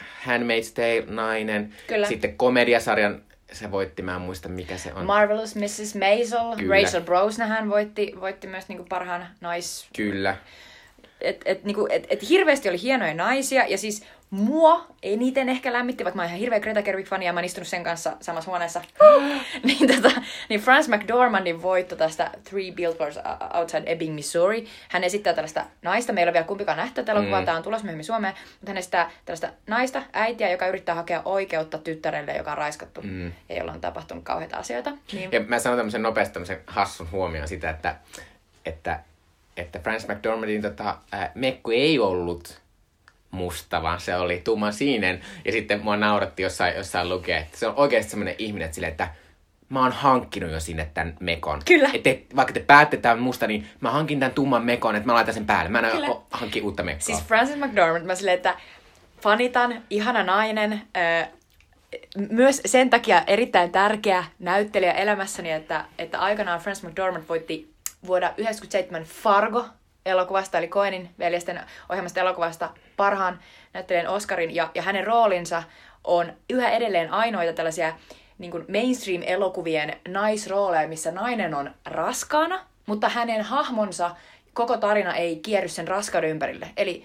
Handmaid's Tale nainen. Kyllä. Sitten komediasarjan se voitti, mä en muista mikä se on. Marvelous Mrs. Maisel, Kyllä. Rachel Brosnahan voitti, voitti myös niinku parhaan nais... Kyllä. Et, et, niinku, et, et hirveästi oli hienoja naisia ja siis mua eniten ehkä lämmitti, vaikka mä oon ihan hirveä Greta Gerwig-fani ja mä oon istunut sen kanssa samassa huoneessa. niin, tota, niin Franz McDormandin voitto tästä Three Billboards Outside Ebbing, Missouri. Hän esittää tällaista naista, meillä on vielä kumpikaan nähty tätä elokuvaa, mm. tämä on tulossa myöhemmin Suomeen, mutta hän esittää tällaista naista, äitiä, joka yrittää hakea oikeutta tyttärelle, joka on raiskattu mm. ja jolla on tapahtunut kauheita asioita. Niin... Ja mä sanon tämmöisen nopeasti tämmöisen hassun huomioon sitä, että, että, että Franz McDormandin tota, äh, mekku ei ollut musta, vaan se oli tumma siinen. Ja sitten mua nauratti jossain, jossain lukea, että se on oikeasti semmoinen ihminen, että, sille, että mä oon hankkinut jo sinne tämän mekon. Kyllä. Et te, vaikka te päätte tämän musta, niin mä hankin tämän tumman mekon, että mä laitan sen päälle. Mä en Kyllä. hankki uutta mekkoa. Siis Francis McDormand, mä silleen, että fanitan, ihana nainen, äh, myös sen takia erittäin tärkeä näyttelijä elämässäni, että, että aikanaan Francis McDormand voitti vuonna 1997 Fargo elokuvasta, eli Coenin veljesten ohjelmasta elokuvasta parhaan näyttelijän Oscarin, ja, ja hänen roolinsa on yhä edelleen ainoita tällaisia niin kuin mainstream-elokuvien naisrooleja, missä nainen on raskaana, mutta hänen hahmonsa koko tarina ei kierry sen raskauden ympärille. Eli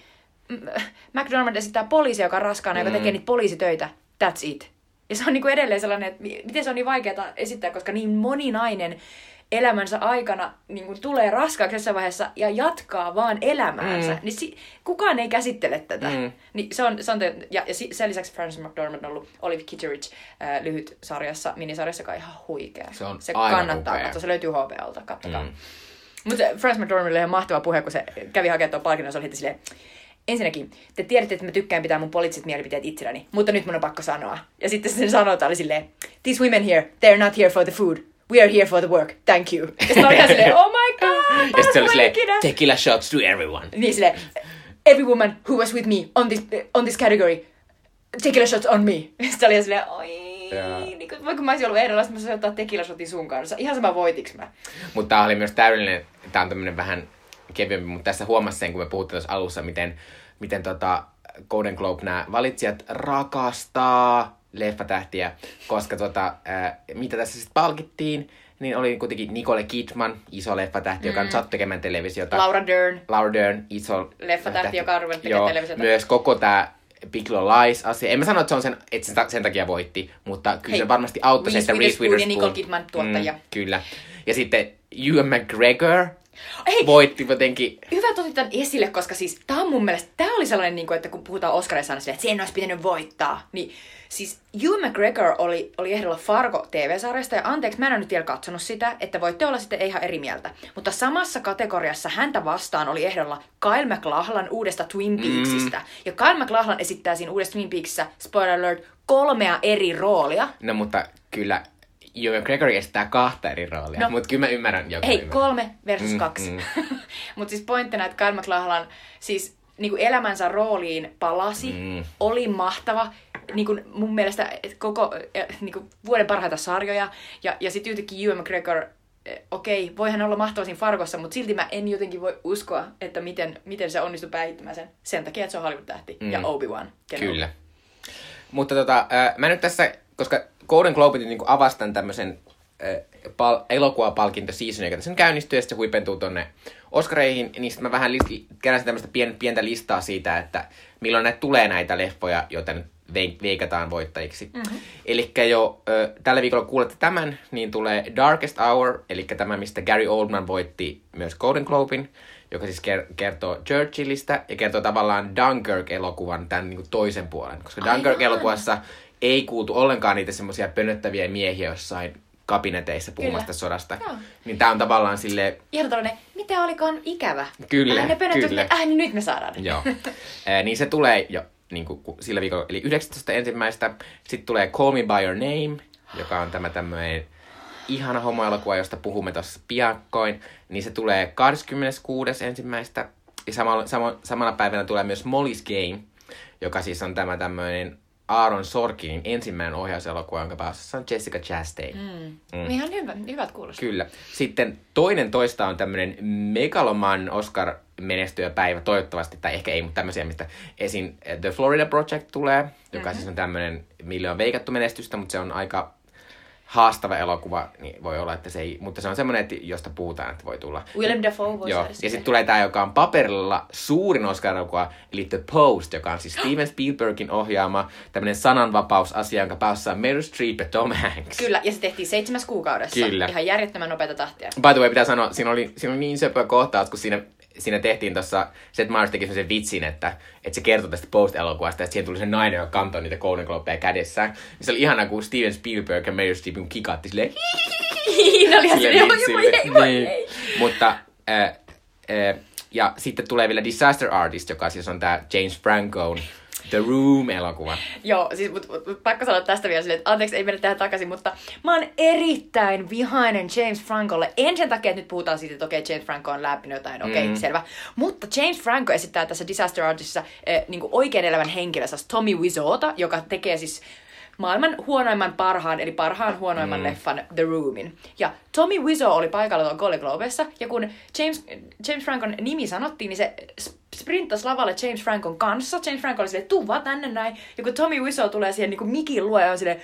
McDormand esittää poliisia, joka on raskaana, mm. joka tekee niitä poliisitöitä. That's it. Ja se on niin kuin edelleen sellainen, että miten se on niin vaikeaa esittää, koska niin moninainen elämänsä aikana niin kuin tulee raskaaksi jossain vaiheessa ja jatkaa vaan elämäänsä, mm. niin si- kukaan ei käsittele tätä. Mm. Niin se on, se on te- ja, ja sen lisäksi Francis McDormand on ollut Olive Kitteridge äh, lyhyt sarjassa, minisarjassa, joka on ihan huikea. Se on Se kannattaa upea. katsoa, se löytyy HBOlta, kattokaa. Mm. Mutta Francis McDormand oli ihan mahtava puhe, kun se kävi hakemaan tuon palkinnon, se oli heti silleen, ensinnäkin, te tiedätte, että mä tykkään pitää mun poliittiset mielipiteet itselläni, mutta nyt mun on pakko sanoa. Ja sitten sen sanota oli silleen, these women here, they're not here for the food. We are here for the work. Thank you. Ja sitten silleen, oh my god, ja sitten se oli silleen, tequila shots to everyone. Niin silleen, every woman who was with me on this, on this category, tequila shots on me. Sitten oli silleen, oi, Jaa. niin kuin, vaikka mä olisin ollut ehdolla, mä saisin ottaa tequila shotin sun kanssa. Ihan sama voitiks mä. Mutta tämä oli myös täydellinen, tämä on tämmöinen vähän kevyempi, mutta tässä huomasi sen, kun me puhuttiin tuossa alussa, miten, miten tota Golden Globe nämä valitsijat rakastaa leffatähtiä, koska tota, ää, mitä tässä sitten palkittiin, niin oli kuitenkin Nicole Kidman, iso leffatähti, mm. joka on saanut tekemään televisiota. Laura Dern, Laura Dern, iso Leffatähti, joka on ruvennut tekemään televisiota. Myös koko tämä Big Little Lies-asia. En mä sano, että se on sen, että se ta- sen takia voitti, mutta kyllä Hei, se varmasti auttoi se, että Reese Witherspoon ja. Nicole Kidman tuottajia. Mm, kyllä. Ja sitten Ewan McGregor Hei, voitti jotenkin... hyvä että otit tämän esille, koska siis tää on mun mielestä, tää oli sellainen, niin kuin, että kun puhutaan Oscarissa aina silleen, että sen olisi pitänyt voittaa, niin siis Ewan McGregor oli, oli ehdolla Fargo TV-sarjasta, ja anteeksi, mä en ole nyt vielä katsonut sitä, että voitte olla sitten ihan eri mieltä. Mutta samassa kategoriassa häntä vastaan oli ehdolla Kyle McLachlan uudesta Twin Peaksista. Mm. Ja Kyle McLachlan esittää siinä uudessa Twin Peaksissa, spoiler alert, kolmea eri roolia. No mutta kyllä Ewan McGregor estää kahta eri roolia, No. mutta kyllä mä ymmärrän joka Hei, ymmärrän. kolme versus Mm, kaksi. mm. Mutta siis pointtina, että Kyle MacLachlan siis niin kuin elämänsä rooliin palasi, Mm. oli mahtava. Niin kuin mun mielestä koko eh, niin kuin vuoden parhaita sarjoja. Ja, ja sitten yhtäkkiä Ewan McGregor, eh, okei, voi hän olla mahtava siinä Fargossa, mutta silti mä en jotenkin voi uskoa, että miten, miten se onnistui päihittämään sen. Sen takia, että se on Hollywood-tähti. Mm. Ja Obi-Wan. Kenobi. Kyllä. Mutta tota, mä nyt tässä, koska Golden Globet niin avastan tämmöisen äh, pal- elokuvapalkintoseason, joka tässä käynnistyy ja sitten se huipentuu tonne Oscareihin, niin sitten mä vähän list- keräsin tämmöistä pien- pientä listaa siitä, että milloin näitä tulee näitä leffoja, joita nyt vei- veikataan voittajiksi. Mm-hmm. Eli jo ö, tällä viikolla kuulette tämän, niin tulee Darkest Hour, eli tämä, mistä Gary Oldman voitti myös Golden Globin, joka siis ker- kertoo Churchillistä ja kertoo tavallaan Dunkirk-elokuvan tämän niin kuin toisen puolen. Koska. Dunkirk-elokuvassa ei kuultu ollenkaan niitä semmoisia pönöttäviä miehiä jossain kabineteissa puhumasta Kyllä. sodasta. Joo. Niin tää on tavallaan sille Ihan tällainen, mitä olikaan ikävä. Kyllä, Äh, ne kyllä. Äh, niin nyt me saadaan. Joo. Ää, niin se tulee jo niin kuin, ku- sillä viikolla, eli 19. ensimmäistä. Sitten tulee Call Me By Your Name, joka on tämä tämmöinen ihana homoelokuva, josta puhumme tuossa piakkoin. Niin se tulee 26. ensimmäistä. Ja samalla, sama, samana päivänä tulee myös Molly's Game, joka siis on tämä tämmöinen Aaron Sorkinin ensimmäinen ohjauselokuva, jonka pääosassa on Jessica Chastain. Mm. Mm. Ihan hyvä, hyvät kuulostaa. Kyllä. Sitten toinen toista on tämmöinen Megaloman Oscar menestyjäpäivä, toivottavasti, tai ehkä ei, mutta tämmöisiä, mistä esim. The Florida Project tulee, joka mm-hmm. siis on tämmöinen, mille on veikattu menestystä, mutta se on aika haastava elokuva, niin voi olla, että se ei, mutta se on semmoinen, että josta puhutaan, että voi tulla. Willem Dafoe Joo, saada ja sitten. tulee tämä, joka on paperilla suurin Oscar-elokuva, eli The Post, joka on siis Steven Spielbergin ohjaama tämmöinen sananvapausasia, jonka päässä on Meryl Streep ja Tom Hanks. Kyllä, ja se tehtiin seitsemässä kuukaudessa. Kyllä. Ihan järjettömän nopeata tahtia. By the way, pitää sanoa, siinä oli, siinä oli niin söpö kohtaus, kun siinä, siinä tehtiin tuossa, Seth Meyers teki semmoisen vitsin, että, että se kertoi tästä Post-elokuvasta, että siihen tuli se nainen, joka kantoi niitä Golden Globeja kädessään. Niin se oli ihana, kun Steven Spielberg ja Meryl Streep kun kikatti silleen, ne oli ihan sille silleen, vitsille. voi ei, voi Niin. ei. Mutta, äh, äh, ja sitten tulee vielä Disaster Artist, joka siis on tämä James Francoon The Room-elokuva. Joo, siis mut, mut, mut, pakko sanoa tästä vielä silleen, että anteeksi, ei mennä tähän takaisin, mutta mä oon erittäin vihainen James Francolle. En sen takia, että nyt puhutaan siitä, että okei, James Franco on läpinyt jotain, okei, Mm. selvä. Mutta James Franco esittää tässä Disaster Artistissa eh, niin oikein elävän henkilössä Tommy Wiseauta, joka tekee siis maailman huonoimman parhaan, eli parhaan huonoimman mm. leffan The Roomin. Ja Tommy Wiseau oli paikalla tuon Golden Globessa, ja kun James, James Francon nimi sanottiin, niin se sprinttasi lavalle James Francon kanssa. James Franco oli silleen, tuu vaan tänne näin. Ja kun Tommy Wiseau tulee siihen niin kuin mikin luo ja on silleen,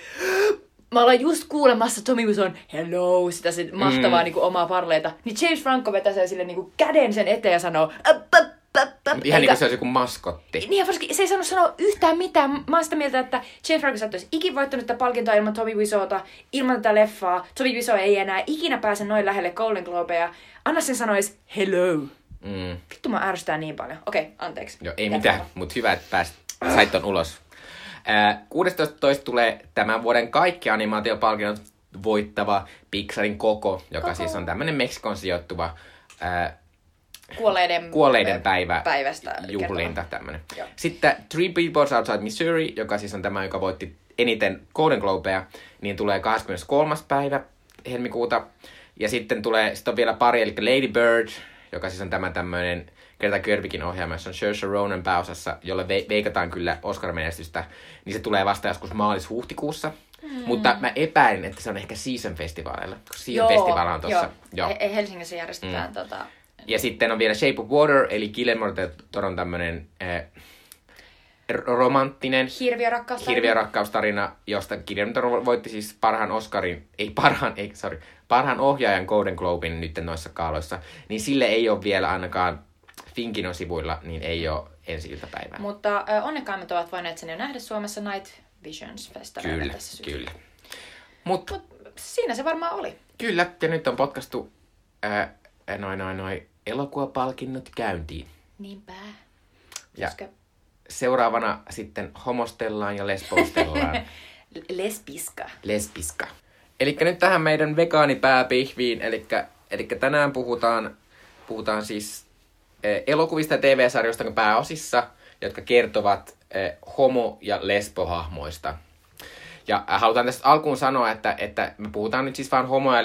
mä olen just kuulemassa Tommy Wiseau'n hello, sitä se mahtavaa mm. niin kuin, omaa parleita. Niin James Franco vetää sen sille niin kuin käden sen eteen ja sanoo, "Äp, äp, äp, äp." Ihan niin Eikä- kuin se olisi joku maskotti. niin ja varsinkin se ei saanut sanoa yhtään mitään. Mä oon sitä mieltä, että sä et olisi ikin voittanut tätä palkintoa ilman Tommy Wiseauta, ilman tätä leffaa. Tommy Wiseau ei enää ikinä pääse noin lähelle Golden Globeja. Anna sen sanois hello. Mm. Vittu mä ärsytään niin paljon. Okei, anteeksi. Joo, ei Jatka mitään, mutta hyvä, että pääsit, sait ton ulos. Ää, 16.2. tulee tämän vuoden kaikki animaatiopalkinnot voittava Pixarin Koko, joka Koko. siis on tämmönen Meksikon sijoittuva ää, Kuolleiden, kuolleiden päivä, päivästä juhlinta. Joo. Sitten Three Billboards Outside Missouri, joka siis on tämä, joka voitti eniten Golden Globeja, niin tulee 23. päivä helmikuuta. Ja sitten tulee, sitten on vielä pari, eli Lady Bird, joka siis on tämä tämmöinen Greta Gerwigin ohjaama, jossa on Saoirse Ronan pääosassa, jolle ve- veikataan kyllä Oscar-menestystä, niin se tulee vasta joskus maalis-huhtikuussa. Mm. Mutta mä epäilen, että se on ehkä Season Festivalilla, koska Season Festival on tuossa. Joo. He- Helsingissä järjestetään mm. tota... Ja sitten on vielä Shape of Water, eli Guillermo del Toron tämmönen äh, romanttinen Hirviö rakkaus. hirviö rakkaustarina, josta Guillermo del Toro voitti siis parhaan Oscarin, ei parhaan, ei, sorry, parhaan ohjaajan Golden Globin nyt noissa kaaloissa, niin sille ei ole vielä ainakaan Finkinon sivuilla, niin ei ole ensi iltapäivää. Mutta ö, onnekkaimmat ovat voineet sen jo nähdä Suomessa Night Visions Festivalilla Kyllä, tässä syksyllä. kyllä. Mutta Mut siinä se varmaan oli. kyllä, ja nyt on podcastu ää, noin noin noin elokuvapalkinnot käyntiin. Niinpä. Ja Koska seuraavana sitten homostellaan ja lesbostellaan. lesbiska. lesbiska. Eli nyt tähän meidän vegaanipääpihviin, eli, tänään puhutaan, puhutaan siis eh, elokuvista ja TV-sarjoista pääosissa, jotka kertovat eh, homo- ja lesbohahmoista. Ja halutaan tästä alkuun sanoa, että, että me puhutaan nyt siis vain homo- ja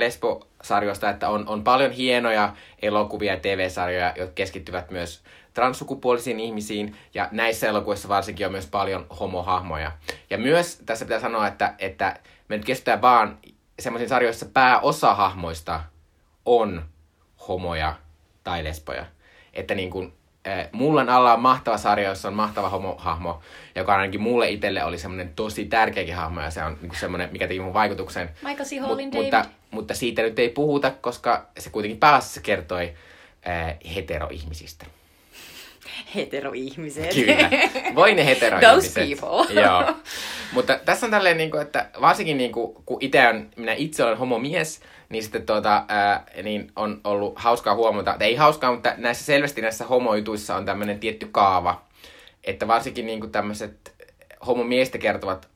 lesbosarjoista, että on, on paljon hienoja elokuvia ja TV-sarjoja, jotka keskittyvät myös transsukupuolisiin ihmisiin, ja näissä elokuvissa varsinkin on myös paljon homohahmoja. Ja myös tässä pitää sanoa, että, että me nyt keskitytään vaan semmoisiin sarjoissa pääosa hahmoista on homoja tai lesboja. Että niin kuin, Mullan alla on mahtava sarja, jossa on mahtava homohahmo, joka ainakin mulle itselle oli semmoinen tosi tärkeäkin hahmo, ja se on niin semmoinen, mikä teki mun vaikutuksen. Michael C. Mut- Hallin mutta, David. mutta siitä nyt ei puhuta, koska se kuitenkin pääasiassa kertoi äh, heteroihmisistä. Heteroihmiset. Kyllä. Voi ne heteroihmiset. Those people. Joo. Mutta tässä on tälleen, niin kuin, että varsinkin niin kuin, kun itse on, minä itse olen homomies, niin sitten tuota, ää, niin on ollut hauskaa huomata, tai ei hauskaa, mutta näissä selvästi näissä homoituissa on tämmöinen tietty kaava, että varsinkin niin kuin tämmöiset homomiestä kertovat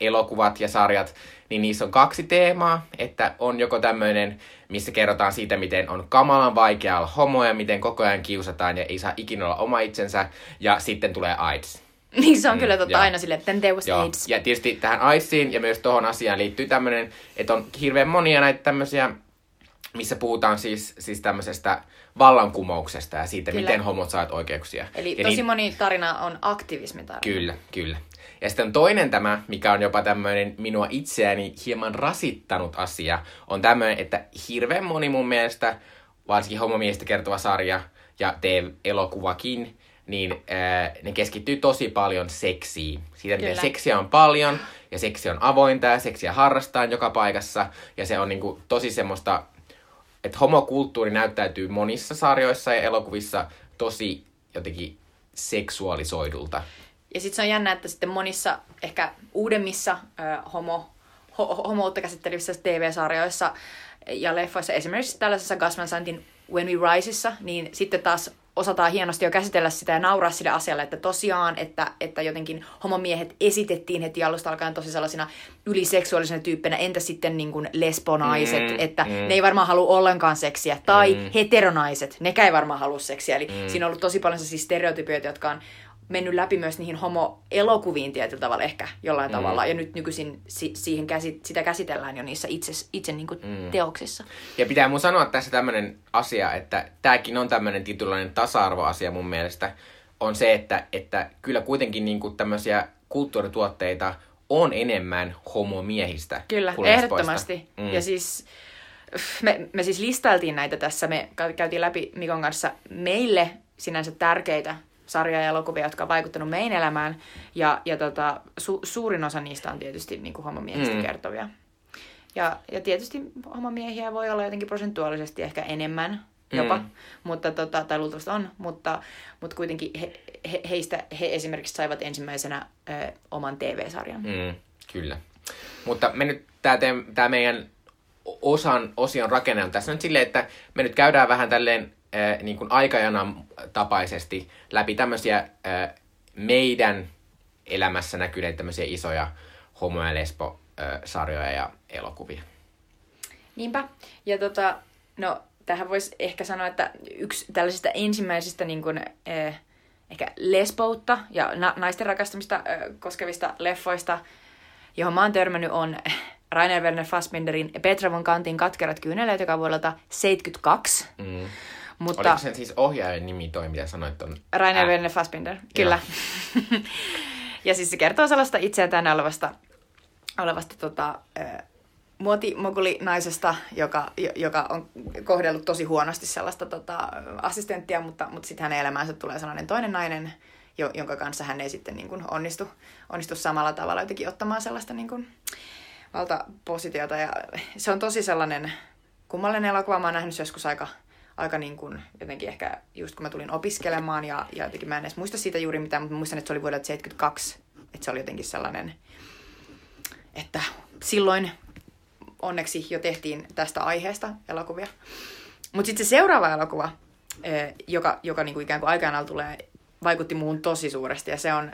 elokuvat ja sarjat, niin niissä on kaksi teemaa, että on joko tämmöinen, missä kerrotaan siitä, miten on kamalan vaikea olla homo ja miten koko ajan kiusataan ja ei saa ikinä olla oma itsensä, ja sitten tulee AIDS. niin se on kyllä totta joo. aina silleen, että there was Joo. AIDS. Ja tietysti tähän AIDSiin ja myös tuohon asiaan liittyy tämmöinen, että on hirveän monia näitä tämmöisiä, missä puhutaan siis, siis tämmöisestä vallankumouksesta ja siitä, Kyllä. miten homot saat oikeuksia. Eli ja tosi niin- moni tarina on aktivismitarina. Kyllä, kyllä. Ja sitten toinen tämä, mikä on jopa tämmöinen minua itseäni hieman rasittanut asia, on tämmöinen, että hirveän moni mun mielestä, varsinkin homomiestä kertova sarja ja TV-elokuvakin, niin ää, ne keskittyy tosi paljon seksiin. Siitä, miten Kyllä. seksiä on paljon, ja seksi on avointa, ja seksiä harrastaan joka paikassa, ja se on niinku tosi semmoista, että homokulttuuri näyttäytyy monissa sarjoissa ja elokuvissa tosi jotenkin seksuaalisoidulta. Ja sitten se on jännä, että sitten monissa ehkä uudemmissa ö, homo, ho, homoutta käsittelevissä TV-sarjoissa ja leffoissa, esimerkiksi tällaisessa Gus Van Santin When We Riseissa, niin sitten taas osataan hienosti jo käsitellä sitä ja nauraa sille asialle, että tosiaan, että, että jotenkin homomiehet esitettiin heti alusta alkaen tosi sellaisina yliseksuaalisena tyyppeinä, entä sitten niin kuin lesbonaiset, Mm, että mm. ne ei varmaan halua ollenkaan seksiä, tai mm. heteronaiset, nekään ei varmaan halua seksiä, eli mm. siinä on ollut tosi paljon sellaisia stereotypioita, jotka on mennyt läpi myös niihin homo-elokuviin tietyllä tavalla ehkä jollain mm. tavalla, ja nyt nykyisin si- siihen käsi- sitä käsitellään jo niissä itse, itse niin kuin mm. teoksissa. Ja pitää mun sanoa tässä tämmönen asia, että tääkin on tämmönen tietynlainen tasa-arvoasia mun mielestä, on se, että, että kyllä kuitenkin niinku tämmöisiä kulttuurituotteita on enemmän homomiehistä Kyllä, kuin ehdottomasti. Mm. Ja siis me, me siis listailtiin näitä tässä, me kä- käytiin läpi Mikon kanssa meille sinänsä tärkeitä sarja- ja elokuvia, jotka on vaikuttanut meidän elämään. Ja, ja tota, su, suurin osa niistä on tietysti niin kuin homomiehistä Mm. mm. kertovia. Ja, ja tietysti homomiehiä voi olla jotenkin prosentuaalisesti ehkä enemmän jopa, Mm. mm. mutta tota, tai luultavasti on, mutta, mutta kuitenkin he, he, heistä he esimerkiksi saivat ensimmäisenä ö, oman TV-sarjan. Mm, kyllä. Mutta me nyt, tää meidän osan, osion rakenne on tässä nyt silleen, että me nyt käydään vähän tälleen äh, niin kuin aikajanan tapaisesti läpi tämmöisiä äh, meidän elämässä näkyneitä tämmöisiä isoja homo- ja lesbo-sarjoja ja elokuvia. Niinpä. Ja tota, no, tähän voisi ehkä sanoa, että yksi tällaisista ensimmäisistä niin kuin, eh, ehkä lesboutta ja na- naisten rakastamista eh, koskevista leffoista, johon mä oon törmännyt, on Rainer Werner Fassbinderin Petra von Kantin Katkerat kyyneleet, joka vuodelta 72. Mm. Mutta Oliko sen siis ohjaajan nimi toi, mitä sanoit on? Rainer Werner Fassbinder, kyllä. ja siis se kertoo sellaista itseään olevasta, olevasta tota, muotimoguli-naisesta, joka, jo- joka on kohdellut tosi huonosti sellaista tota, assistenttia, mutta, mutta sitten hänen elämäänsä tulee sellainen toinen nainen, jo, jonka kanssa hän ei sitten niin kuin onnistu, onnistu samalla tavalla jotenkin ottamaan sellaista niin kuin valtapositiota. Ja se on tosi sellainen kummallinen elokuva. Mä oon nähnyt joskus aika, aika niin kuin, jotenkin ehkä just kun mä tulin opiskelemaan ja, ja jotenkin mä en edes muista siitä juuri mitään, mutta muistan, että se oli vuodelta 72. Että se oli jotenkin sellainen, että silloin onneksi jo tehtiin tästä aiheesta elokuvia. Mutta sitten se seuraava elokuva, joka, joka niinku ikään kuin aikanaan tulee, vaikutti muuhun tosi suuresti. Ja se on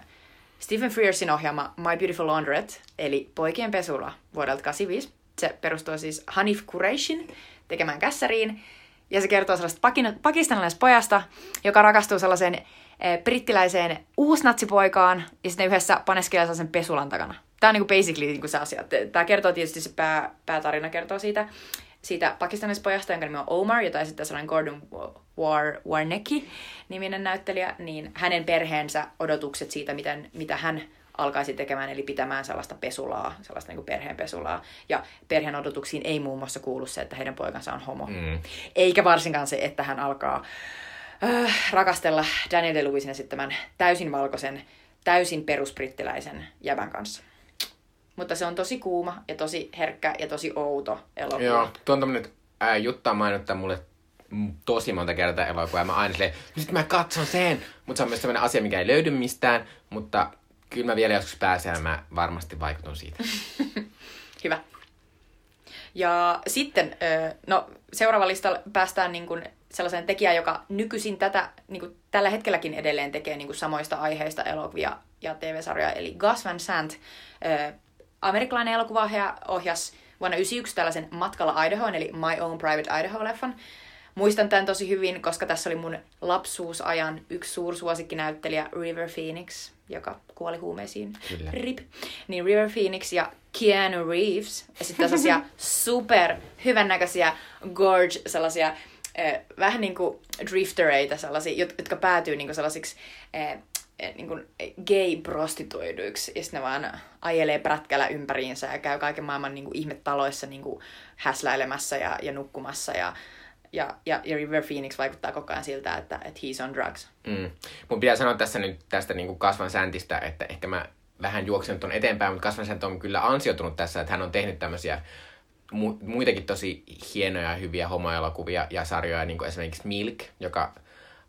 Stephen Frearsin ohjaama My Beautiful Laundrette, eli Poikien pesula vuodelta 85. Se perustuu siis Hanif Qureishin tekemään kässäriin. Ja se kertoo sellaista pakin- pakistanilaisesta pojasta, joka rakastuu sellaiseen eh, brittiläiseen uusnatsipoikaan ja sitten ne yhdessä paneskelee sellaisen pesulan takana. Tämä on niinku basically niinku se asia. Tämä kertoo tietysti se pää, päätarina kertoo siitä, siitä pakistanilaisesta pojasta, jonka nimi on Omar, jota esittää sellainen Gordon War, Warnecki niminen näyttelijä, niin hänen perheensä odotukset siitä, miten, mitä hän alkaisi tekemään, eli pitämään sellaista pesulaa, sellaista niin perheen pesulaa. Ja perheen odotuksiin ei muun muassa kuulu se, että heidän poikansa on homo. Mm. Eikä varsinkaan se, että hän alkaa äh, rakastella Daniel DeLuisin esittämän täysin valkoisen, täysin perusbrittiläisen jävän kanssa. Mutta se on tosi kuuma ja tosi herkkä ja tosi outo elokuva. Joo, tuo on tämmönen ää, Jutta mainittaa mulle tosi monta kertaa elokuvaa. Mä aina silleen, nyt mä katson sen. Mutta se on myös sellainen asia, mikä ei löydy mistään. Mutta kyllä mä vielä joskus pääsen ja mä varmasti vaikutun siitä. Hyvä. Ja sitten, no seuraava listalla päästään niin kuin sellaiseen tekijään, joka nykyisin tätä, niin kuin tällä hetkelläkin edelleen tekee niin kuin samoista aiheista elokuvia ja TV-sarjoja, eli Gus Van Sant, amerikkalainen elokuvaohjaaja, ohjasi vuonna 1991 tällaisen Matkalla Idahoon, eli My Own Private Idaho-leffan. Muistan tämän tosi hyvin, koska tässä oli mun lapsuusajan yksi suursuosikkinäyttelijä River Phoenix, joka kuoli huumeisiin. Kyllä. RIP. Niin River Phoenix ja Keanu Reeves esittää sellaisia super hyvännäköisiä gorge, sellaisia eh, vähän niin kuin driftereita, sellaisia, jot- jotka päätyy niin kuin sellaisiksi eh, niin kuin gay-prostituoiduiksi. Ja sitten ne vaan ajelee prätkällä ympäriinsä ja käy kaiken maailman niin kuin ihmetaloissa niin kuin häsläilemässä ja, ja nukkumassa ja ja, ja, ja River Phoenix vaikuttaa koko ajan siltä, että, että he's on drugs. Mm. Mun pitää sanoa tässä nyt tästä niin kuin kasvan säntistä, että ehkä mä vähän juoksen tuon eteenpäin, mutta kasvan säntö on kyllä ansiotunut tässä, että hän on tehnyt tämmöisiä mu- muitakin tosi hienoja, hyviä homoelokuvia ja sarjoja, niin kuin esimerkiksi Milk, joka,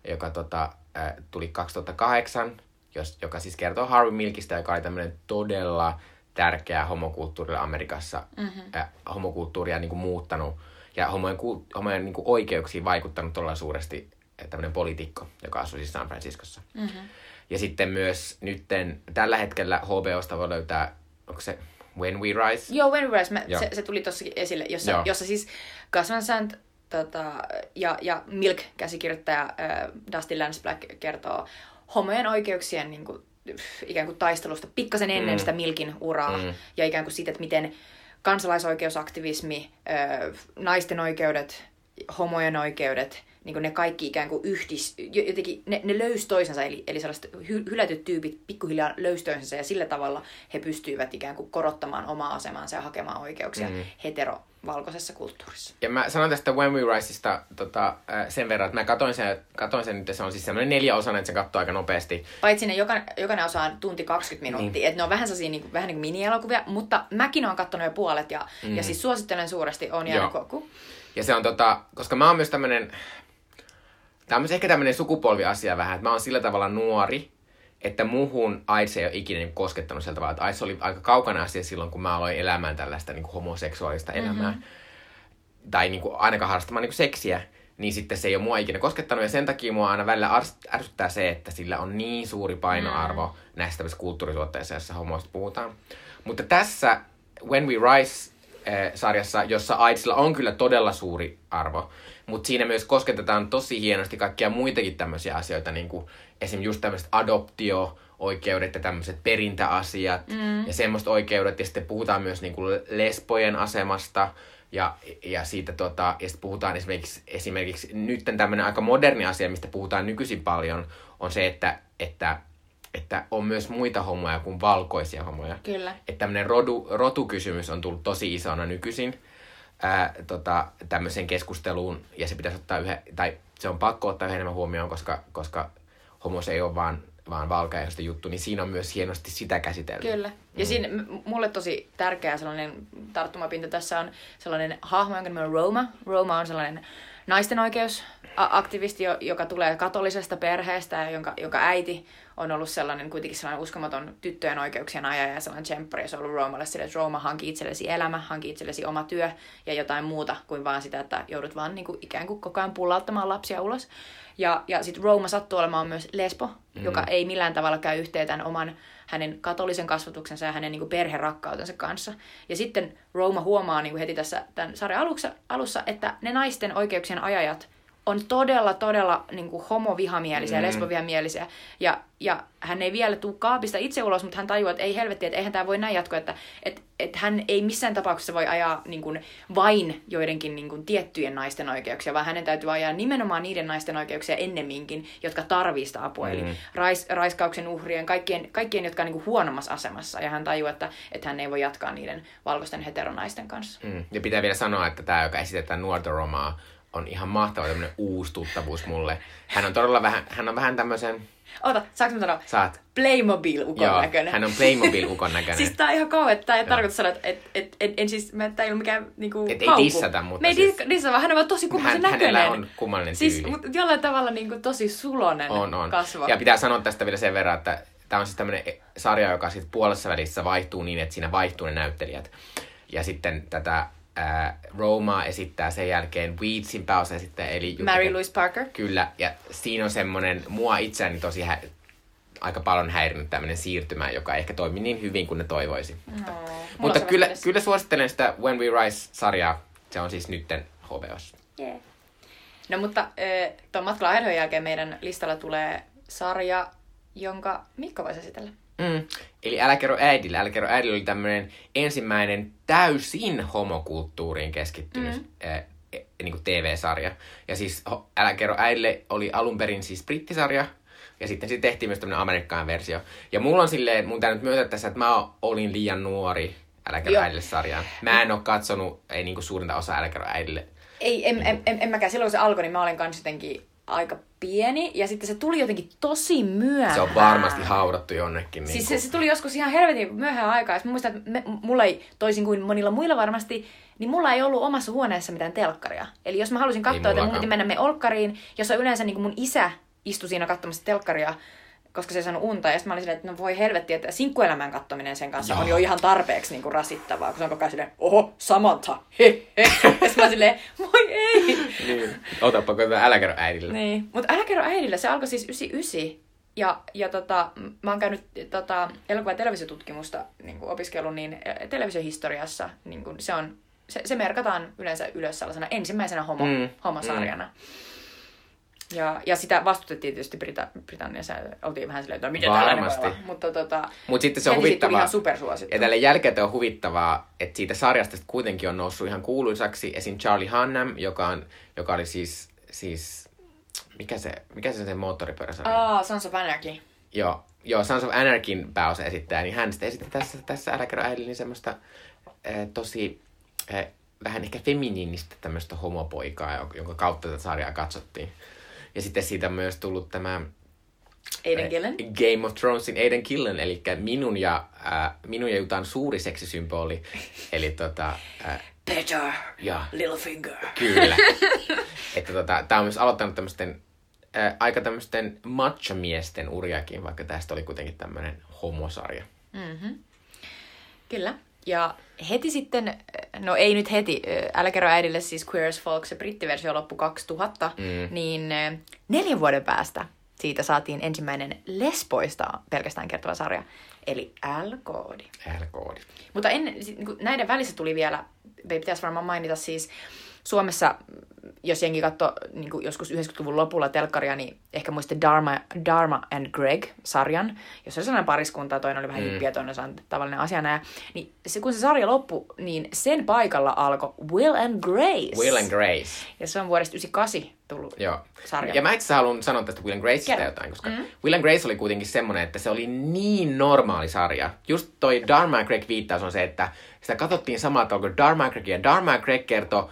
joka tota, äh, tuli 2008, jos, joka siis kertoo Harvey Milkistä, joka oli tämmöinen todella tärkeä homokulttuurille Amerikassa, mm-hmm. äh, homokulttuuria niin kuin muuttanut ja homojen, homojen niin kuin oikeuksiin vaikuttanut todella suuresti äh, tämmöinen poliitikko, joka asui siis San Franciscossa. Mm-hmm. Ja sitten myös nytten tällä hetkellä HBOsta voi löytää, onko se When We Rise? Joo, When We Rise, mä, Joo. se, se tuli tossakin esille, jossa, Joo. jossa siis Gus Van Sant tota, ja, ja Milk-käsikirjoittaja äh, Dustin Lance Black kertoo homojen oikeuksien niin kuin, ikään kuin taistelusta pikkasen ennen Mm. sitä Milkin uraa Mm. ja ikään kuin siitä, että miten kansalaisoikeusaktivismi, naisten oikeudet, homojen oikeudet, niin kuin ne kaikki ikään kuin yhdis, jo- jotenkin ne, ne löysi toisensa, eli, eli sellaiset hy, hylätyt tyypit pikkuhiljaa löysi toisensa ja sillä tavalla he pystyivät ikään kuin korottamaan omaa asemansa ja hakemaan oikeuksia Mm. heterovalkoisessa kulttuurissa. Ja mä sanon tästä When We Riseista tota, äh, sen verran, että mä katoin sen, katoin sen nyt, se on siis semmoinen neljä osana, että se katsoo aika nopeasti. Paitsi ne jokainen, jokainen osa on tunti 20 minuuttia, Niin. että ne on vähän sellaisia niin kuin, vähän niin kuin mini-elokuvia, mutta mäkin olen katsonut jo puolet ja, mm. ja siis suosittelen suuresti On jäänyt koku. Ja se on tota, koska mä oon myös tämmönen, tää on myös ehkä tämmönen sukupolviasia vähän, että mä oon sillä tavalla nuori, että muuhun AIDS ei ole ikinä niin koskettanut sieltä tavalla, että AIDS oli aika kaukana asia silloin, kun mä aloin elämään tällaista niin kuin homoseksuaalista elämää. Mm-hmm. Tai niin kuin, ainakaan harrastamaan niin kuin seksiä, niin sitten se ei ole mua ikinä koskettanut. Ja sen takia mua aina välillä ärsyttää se, että sillä on niin suuri painoarvo mm. näissä tämmöisissä kulttuurituotteissa, joissa homoista puhutaan. Mutta tässä When We Rise eh, sarjassa, jossa AIDSilla on kyllä todella suuri arvo, mutta siinä myös kosketetaan tosi hienosti kaikkia muitakin tämmöisiä asioita, niin kuin esimerkiksi just tämmöiset adoptio-oikeudet ja tämmöiset perintäasiat mm. ja semmoiset oikeudet, ja sitten puhutaan myös niin kuin lesbojen asemasta, ja, ja siitä tota, ja sitten puhutaan esimerkiksi, esimerkiksi nyt tämmöinen aika moderni asia, mistä puhutaan nykyisin paljon, on se, että, että, että on myös muita homoja kuin valkoisia homoja. Kyllä. Että tämmöinen rodu, rotukysymys on tullut tosi isona nykyisin ää, tota, tämmöiseen keskusteluun, ja se pitäisi ottaa yhä, tai se on pakko ottaa yhä enemmän huomioon, koska, koska homos ei ole vaan, vaan valkeajosta juttu, niin siinä on myös hienosti sitä käsitelty. Kyllä. Ja siinä m- mulle tosi tärkeä sellainen tarttumapinta tässä on sellainen hahmo, jonka nimi on Roma. Roma on sellainen naisten oikeusaktivisti, jo- joka tulee katolisesta perheestä ja jonka, jonka äiti on ollut sellainen kuitenkin sellainen uskomaton tyttöjen oikeuksien ajaja ja sellainen tsemppari. Ja se on ollut Romalle sille, että Roma hanki itsellesi elämä, hanki itsellesi oma työ ja jotain muuta kuin vaan sitä, että joudut vaan niin kuin, ikään kuin koko ajan pullauttamaan lapsia ulos. Ja, ja sitten Roma sattuu olemaan myös lesbo, mm. joka ei millään tavalla käy yhteen tämän oman hänen katolisen kasvatuksensa ja hänen niin kuin perherakkautensa kanssa. Ja sitten Roma huomaa niin kuin heti tässä tämän sarjan alussa, alussa, että ne naisten oikeuksien ajajat on todella, todella niin kuin homovihamielisiä, mm. lesbovihamielisiä. Ja, ja hän ei vielä tule kaapista itse ulos, mutta hän tajuaa, että ei helvetti, että eihän tämä voi näin jatkua, että et, et hän ei missään tapauksessa voi ajaa niin kuin, vain joidenkin niin kuin, tiettyjen naisten oikeuksia, vaan hänen täytyy ajaa nimenomaan niiden naisten oikeuksia ennemminkin, jotka tarvii sitä apua. Mm. Eli rais, raiskauksen uhrien, kaikkien, kaikkien jotka on niin kuin, huonommassa asemassa. Ja hän tajuaa, että, että hän ei voi jatkaa niiden valkoisten heteronaisten kanssa. Mm. Ja pitää vielä sanoa, että tämä, joka esitetään nuorta Romaa, on ihan mahtava tämmöinen uusi tuttavuus mulle. Hän on todella vähän, hän on vähän tämmöisen, Ota, saanko mä sanoa? saat, Playmobil-ukon joo, näköinen. hän on Playmobil-ukon näköinen. Siis tää on ihan kauhean, että tää ei tarkoita sanoa, että et, et, et, en siis, mä, tää ei ole mikään niinku Et ei dissata, mutta Me ei siis- siis... dissata, vaan hän on vaan tosi kummallisen Hän- näköinen. hänellä on kummallinen Siis, tyyli. mutta jollain tavalla niinku tosi sulonen On, on. kasvo. Ja pitää sanoa tästä vielä sen verran, että tämä on siis tämmöinen sarja, joka sitten puolessa välissä vaihtuu niin, että siinä vaihtuu ne näyttelijät. Ja sitten tätä ää, Romaa esittää sen jälkeen Weedsin pääosaesittäjä, eli Jutta Mary Louise Parker. Kyllä, ja siinä on semmoinen mua itseäni tosi hä- aika paljon häirinyt tämmöinen siirtymä, joka ei ehkä toimi niin hyvin kuin ne toivoisi. No, Mutta kyllä, kyllä suosittelen sitä When We Rise-sarjaa. Se on siis nytten HBOssa. Yeah. No mutta äh, tuon matkalla jälkeen meidän listalla tulee sarja, jonka Mikko voisi esitellä. Mm. Eli Älä kerro äidille. Älä kerro äidille oli tämmöinen ensimmäinen täysin homokulttuuriin keskittynyt mm. äh, niin kuin TV-sarja. Ja siis Älä kerro äidille oli alun perin siis brittisarja, ja sitten siitä tehtiin myös tämmöinen amerikkalainen versio. Ja mulla on silleen, mun täytyy nyt myöntää tässä, että mä olin liian nuori Älä kerro äidille sarjaa. Mä en oo katsonut, ei niinku suurinta osaa Älä kerro äidille. Ei, en, en, en, en mäkään. Silloin kun se alkoi, niin mä olin kanssa jotenkin aika pieni. Ja sitten se tuli jotenkin tosi myöhään. Se on varmasti haudattu jonnekin. Siis Niinku. se, se tuli joskus ihan helvetin myöhään aikaa. Mä muistan, että me, mulla ei, toisin kuin monilla muilla varmasti, niin mulla ei ollut omassa huoneessa mitään telkkaria. Eli jos mä halusin katsoa, että mun piti mennä me olkkariin, jossa yleensä niin mun isä istui siinä katsomassa telkkaria, koska se ei saanut unta. Ja sitten mä olin silleen, että no voi helvetti, että sinkkuelämän kattominen sen kanssa on jo ihan tarpeeksi niin kuin rasittavaa. Kun se on koko ajan silleen, oho, Samantha, he, he. Ja sitten mä silleen, voi ei. Niin. Otapa koita Älä kerro äidille. Niin, mutta älä kerro äidille, se alkoi siis 99. Ja, ja tota, mä oon käynyt tota, elokuva- ja televisiotutkimusta niin kuin opiskellut, niin televisiohistoriassa niin kuin se, on, se, se merkataan yleensä ylös sellaisena ensimmäisenä homo, Mm, mm, homosarjana. Mm. Ja, ja sitä vastustettiin tietysti Brita- Britanniassa. Oltiin vähän silleen, että no, miten tällainen voi Varmasti. olla. Mutta tota, Mut sitten se on huvittavaa. ihan supersuosittu. Ja tälle jälkeen on huvittavaa, että siitä sarjasta kuitenkin on noussut ihan kuuluisaksi esim. Charlie Hunnam, joka, on, joka oli siis, siis mikä se, mikä se sen moottoripyöräsarja? Aa, Sons of Anarchy. Joo, joo, Sons of Anarchin pääosa esittää, niin hän sitten esitti tässä, tässä Älä kerro äidille niin semmoista eh, tosi eh, vähän ehkä feminiinistä tämmöistä homopoikaa, jo- jonka kautta tätä sarjaa katsottiin. Ja sitten siitä on myös tullut tämä Aiden Gillen. Game of Thronesin Aiden Killen, eli minun ja, äh, minun ja Jutan suuri seksisymboli. eli tota, äh, Better, ja, Littlefinger. kyllä. että tota, tää on myös aloittanut tämmöisten äh, aika tämmöisten macho-miesten uriakin, vaikka tästä oli kuitenkin tämmöinen homosarja. Kyllä. Ja heti sitten, no ei nyt heti, älä kerro äidille siis Queer as Folk, se brittiversio loppu 2000, mm. niin neljän vuoden päästä siitä saatiin ensimmäinen lesboista pelkästään kertova sarja, eli L-koodi. L-koodi. Mutta ennen, sit, niin kuin näiden välissä tuli vielä, me pitäisi varmaan mainita siis, Suomessa, jos jengi katsoi niin joskus 90-luvun lopulla telkkaria, niin ehkä muisti Dharma, Dharma and Greg-sarjan, jossa oli sellainen pariskunta, toinen oli vähän mm. hippiä, toinen on tavallinen asianajaja. Niin se, kun se sarja loppui, niin sen paikalla alkoi Will and Grace. Will and Grace. Ja se on vuodesta 98 tullut Joo. sarja. Ja mä itse haluan sanoa tästä Will and Graceista Kerro. jotain, koska mm. Will and Grace oli kuitenkin semmoinen, että se oli niin normaali sarja. Just toi Dharma and Greg viittaus on se, että sitä katsottiin samalla tavalla kuin Dharma and Greg. Ja Dharma and Greg kertoi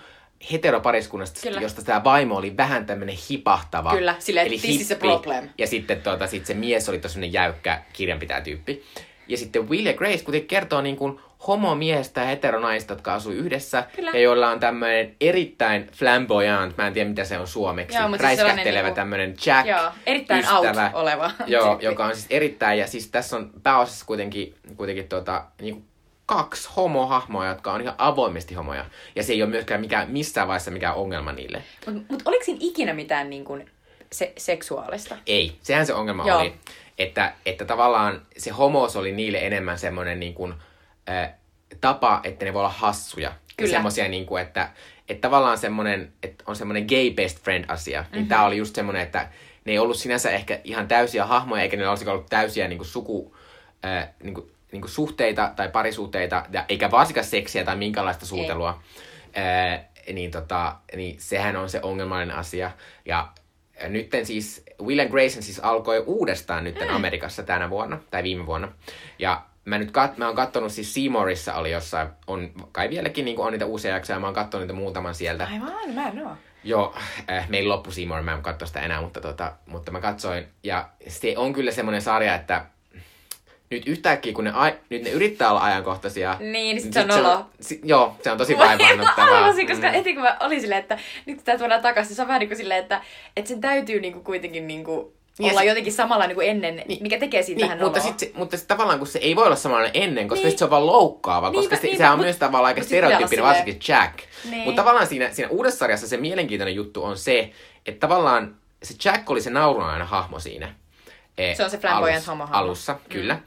heteropariskunnasta, Kyllä. josta tämä vaimo oli vähän tämmöinen hipahtava. Kyllä, silleen, eli this is a hippi. problem. Ja sitten tuota, sit se mies oli tosi jäykkä kirjanpitäjätyyppi. Ja sitten Will ja Grace kuitenkin kertoo niin kuin homomiestä ja heteronaista, jotka asuu yhdessä. Kyllä. Ja joilla on tämmöinen erittäin flamboyant, mä en tiedä mitä se on suomeksi, Joo, siis räiskähtelevä niinku- tämmöinen Jack. Joo, erittäin ystävä, out oleva Joo, joka on siis erittäin, ja siis tässä on pääosassa kuitenkin, kuitenkin tuota, niinku kaksi homohahmoa, jotka on ihan avoimesti homoja. Ja se ei ole myöskään mikään, missään vaiheessa mikään ongelma niille. Mutta mut oliko siinä ikinä mitään niin kuin, se, seksuaalista? Ei, sehän se ongelma Joo. oli. Että, että tavallaan se homos oli niille enemmän semmoinen niin kuin, äh, tapa, että ne voi olla hassuja. Kyllä. Semmoisia niin kuin, että, että tavallaan semmoinen, että on semmoinen gay best friend asia. Niin Mhm. tää oli just semmoinen, että ne ei ollut sinänsä ehkä ihan täysiä hahmoja, eikä ne olisi ollut täysiä niin kuin suku, äh, niin kuin, niin kuin suhteita tai parisuhteita, ja, eikä varsinkaan seksiä tai minkälaista suutelua. Äh, niin, tota, niin sehän on se ongelmallinen asia. Ja nytten siis, Will and Grayson siis alkoi uudestaan nytten Amerikassa tänä vuonna, tai viime vuonna. Ja mä nyt kat, mä oon kattonut siis Seymourissa oli jossain, on kai vieläkin niin on niitä uusia jaksoja, mä oon kattonut niitä muutaman sieltä. Aivan, mä en oo. Joo, äh, meillä loppu Seymour, mä en katso sitä enää, mutta, tota, mutta mä katsoin. Ja se on kyllä semmoinen sarja, että nyt yhtäkkiä, kun ne, ai, nyt ne yrittää olla ajankohtaisia. Niin, niin sit sit se on nolo. si, joo, se on tosi Mä vaivaannuttavaa. arvasin, koska Mm. heti kun mä olin silleen, että nyt tää tuodaan takaisin, se on vähän niin kuin silleen, että, että sen täytyy niin kuin kuitenkin niin kuin Niin, olla se- jotenkin samalla niin kuin ennen, niin, mikä tekee siitä Niin, vähän mutta sitten mutta sit tavallaan kun se ei voi olla samanlainen ennen, koska Niin. niin. se on vaan loukkaava, koska Niinpä, se, niinpä, sehän on myös tavallaan aika stereotyyppinen, varsinkin Jack. Niin. Mutta tavallaan siinä, siinä uudessa sarjassa se mielenkiintoinen juttu on se, että tavallaan se Jack oli se naurunainen hahmo siinä. Eh, Se on se flamboyant alus- homohahmo. Alussa, kyllä.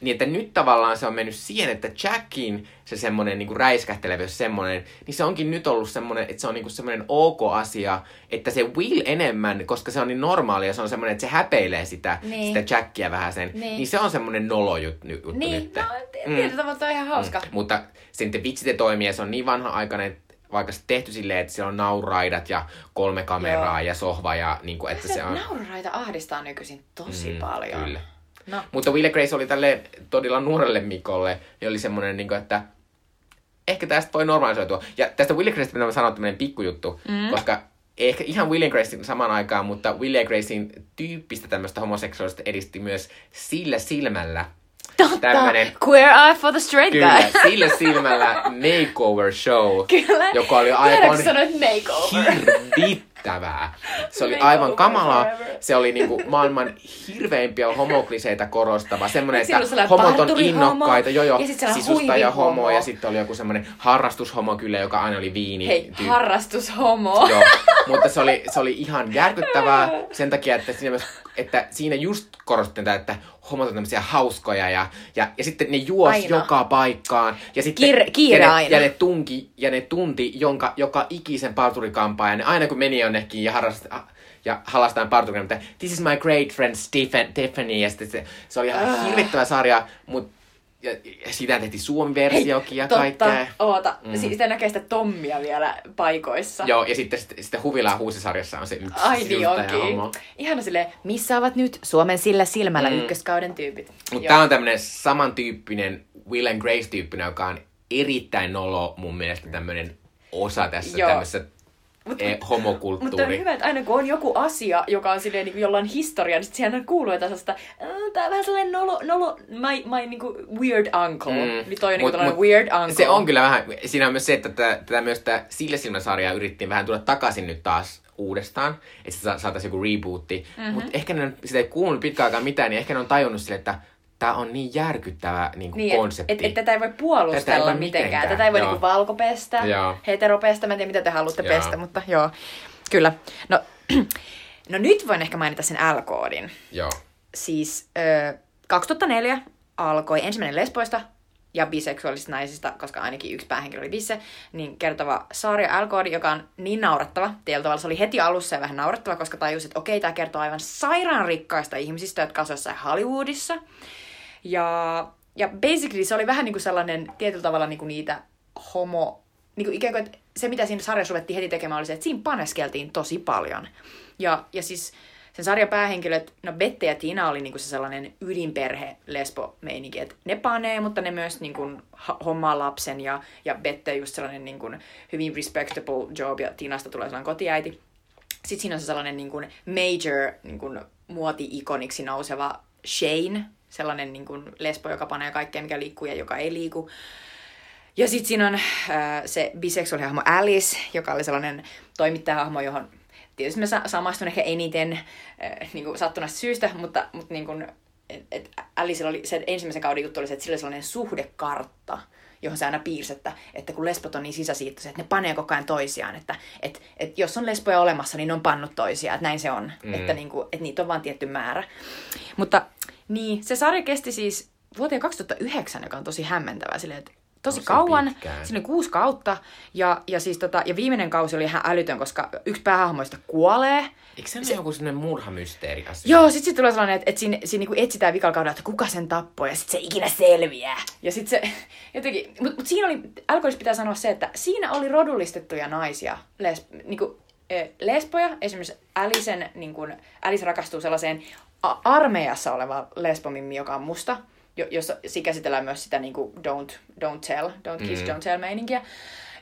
Niin, että nyt tavallaan se on mennyt siihen, että Jackin se semmoinen niin räiskähtelevyys semmoinen, niin se onkin nyt ollut semmoinen, että se on niin semmoinen ok asia, että se Will enemmän, koska se on niin normaali ja se on semmoinen, että se häpeilee sitä, Niin. sitä Jackia vähän sen, Niin. niin. niin se on semmoinen nolo juttu, juttu Niin, nyt. no, t- tietyllä tavalla toi on ihan hauska. Mutta sitten vitsi se toimii ja se on niin vanha-aikainen, vaikka se tehty silleen, että siellä on nauraidat ja kolme kameraa Joo. ja sohva ja niin kuin, että se on... Naururaita ahdistaa nykyisin tosi Mm, paljon. Kyllä. No, Mutta Will Grace oli tälle todella nuorelle Mikolle, niin oli semmoinen, niin kuin, että ehkä tästä voi normalisoitua. Ja tästä Will Graceista pitää sanoa tämmöinen pikkujuttu, mm. koska ehkä ihan Will Gracein samaan aikaan, mutta Will Gracein tyyppistä tämmöistä homoseksuaalista edisti myös sillä silmällä, Totta, Tämmönen- queer eye for the straight Kyllä, guy. sillä silmällä makeover show, Kyllä. joka oli aivan sanoit makeover? hirvittävää. Se oli Makeover aivan kamalaa. forever. Se oli niinku maailman hirveimpiä homokliseitä korostava. Semmoinen, että homot on innokkaita. Joo, joo. ja sit sellainen Sisustaja huivihomo. homo ja sitten oli joku semmoinen harrastushomo kyllä, joka aina oli viini. Hei, tyyppi. harrastushomo. Joo, mutta se oli, se oli ihan järkyttävää sen takia, että siinä, myös, että siinä just korostettiin tätä, että homot on tämmöisiä hauskoja ja, ja, ja sitten ne juos Aina. joka paikkaan. Ja sitten, Kiire- kiire ja ne, aina. Ja ne tunki ja ne tunti jonka, joka ikisen parturikampaan. Ja ne, aina kun meni jonnekin ja harrasti, ja halastaan mutta this is my great friend Stephen, Tiffany. Ja sitten se, se oli ihan hirvittävä sarja, mutta ja, ja siitä tehtiin Suomi-versiokin ja Totta, kaikkea. oota. Mm. Siitä näkee sitä Tommia vielä paikoissa. Joo, ja sitten, sitten, sitten Huvilaa Huusisarjassa on se yksi Ai niin onkin. Ihana silleen, missä ovat nyt Suomen sillä silmällä mm. ykköskauden tyypit. Mutta tää on tämmönen samantyyppinen Will and Grace-tyyppinen, joka on erittäin nolo mun mielestä tämmönen osa tässä Joo. tämmöisessä Mut- eh, Mutta on homokulttuuri. hyvä, että aina kun on joku asia, joka on silleen, niin kuin, jolla on historia, niin sit siihen kuuluu jotain sellaista, "Ää, tää on vähän sellainen nolo, nolo my, my niin kuin weird uncle. Mm. Niin toi on niin Mut- kuin mut weird uncle. Se on kyllä vähän, siinä on myös se, että tätä, tätä myös tätä Sille silmäsarjaa yritettiin vähän tulla takaisin nyt taas uudestaan, että se sa- saataisiin joku rebootti. Mhm. Mm-hmm. Mutta ehkä ne on, sitä ei kuulunut pitkään aikaan mitään, niin ehkä ne on tajunnut sille, että tämä on niin järkyttävä niin kuin Niin, konsepti. että et, et tätä ei voi puolustella Tätä ei voi mitenkään. mitenkään, Tätä ei voi joo. niinku valkopestä, Joo. heteropestä, mä en tiedä mitä te haluatte Joo. pestä, mutta joo, kyllä. No, no nyt voin ehkä mainita sen L-koodin. Joo. Siis ö, 2004 alkoi ensimmäinen lesboista ja biseksuaalisista naisista, koska ainakin yksi päähenkilö oli bisse, niin kertova sarja L-koodi, joka on niin naurattava. Tietyllä tavalla se oli heti alussa ja vähän naurattava, koska tajus, että okei, tämä kertoo aivan sairaan rikkaista ihmisistä, jotka jossain Hollywoodissa. Ja, ja basically se oli vähän niin kuin sellainen tietyllä tavalla niin kuin niitä homo... Niin kuin ikään kuin, että se mitä siinä sarjassa ruvettiin heti tekemään oli se, että siinä paneskeltiin tosi paljon. Ja, ja siis sen sarjan päähenkilöt, no Bette ja Tina oli niinku se sellainen ydinperhe lesbo meininki, että ne panee, mutta ne myös niinku hommaa lapsen ja, ja Bette just sellainen niinku hyvin respectable job ja Tinasta tulee sellainen kotiäiti. Sitten siinä on se sellainen niin kuin major niin kuin muoti-ikoniksi nouseva Shane, sellainen niin kuin lesbo, joka panee kaikkea, mikä liikkuu ja joka ei liiku. Ja sitten siinä on äh, se biseksuaalihahmo Alice, joka oli sellainen toimittajahahmo, johon tietysti mä sa- samastun ehkä eniten äh, niin kuin syystä, mutta, mutta niin kuin, et, et Alicella oli, se ensimmäisen kauden juttu oli se, että sillä oli sellainen suhdekartta, johon se aina piirsi, että, että kun lesbot on niin sisäsiittoisia, että ne panee koko ajan toisiaan, että et, et jos on lesboja olemassa, niin ne on pannut toisiaan, että näin se on, mm. että, niinku, että niitä on vain tietty määrä. Mutta niin, se sarja kesti siis vuoteen 2009, joka on tosi hämmentävää, silleen, että tosi se kauan, pitkään. siinä oli kuusi kautta, ja, ja, siis tota, ja viimeinen kausi oli ihan älytön, koska yksi päähahmoista kuolee, Eikö se, ole joku sellainen murhamysteeri asia? Joo, sit, sit tulee sellainen, että, että siinä, siinä niinku etsitään vikalla kaudella, että kuka sen tappoi, ja sit se ikinä selviää. Ja sit se jotenkin, mut, mut siinä oli, alkoholissa pitää sanoa se, että siinä oli rodullistettuja naisia, les, niinku, eh, lesboja, esimerkiksi Alisen, niin kuin, Alice rakastuu sellaiseen armeijassa olevaan lesbomimmi, joka on musta, jo, jossa si- käsitellään myös sitä niin kuin don't, don't tell, don't kiss, mm. don't tell meininkiä.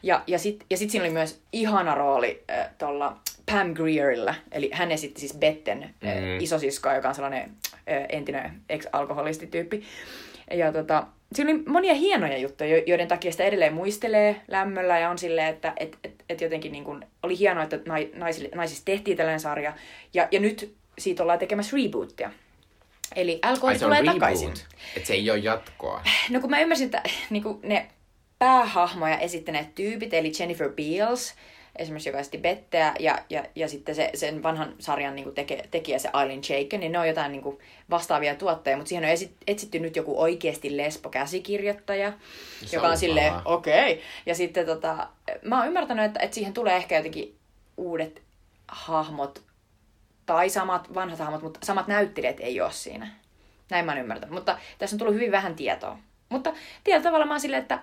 Ja, ja sitten ja sit siinä oli myös ihana rooli äh, tuolla Pam Greerillä, eli hän esitti siis Betten äh, Mm. isosiskoa, joka on sellainen äh, entinen ex-alkoholistityyppi. Ja tota, siinä oli monia hienoja juttuja, jo- joiden takia sitä edelleen muistelee lämmöllä ja on silleen, että et, et, et jotenkin niin kun, oli hienoa, että nai, naisille, naisista tehtiin tällainen sarja. Ja, ja nyt siitä ollaan tekemässä rebootia. Eli Ai Alkoholi tulee reboot, takaisin. että se ei ole jatkoa. No kun mä ymmärsin, että niin kuin ne päähahmoja esittäneet tyypit, eli Jennifer Beals, esimerkiksi joka esitti Betteä, ja, ja, ja sitten se, sen vanhan sarjan niin teke, tekijä, se Eileen Shaken, niin ne on jotain niin kuin vastaavia tuotteja, mutta siihen on esi- etsitty nyt joku oikeasti lesbo-käsikirjoittaja, Se joka on on silleen, okei. Okay. Ja sitten tota, mä oon ymmärtänyt, että, että siihen tulee ehkä jotenkin uudet hahmot, tai samat vanhat hahmot, mutta samat näyttelijät ei ole siinä. Näin mä oon ymmärtänyt. Mutta tässä on tullut hyvin vähän tietoa. Mutta tietyllä tavalla mä oon silleen, että,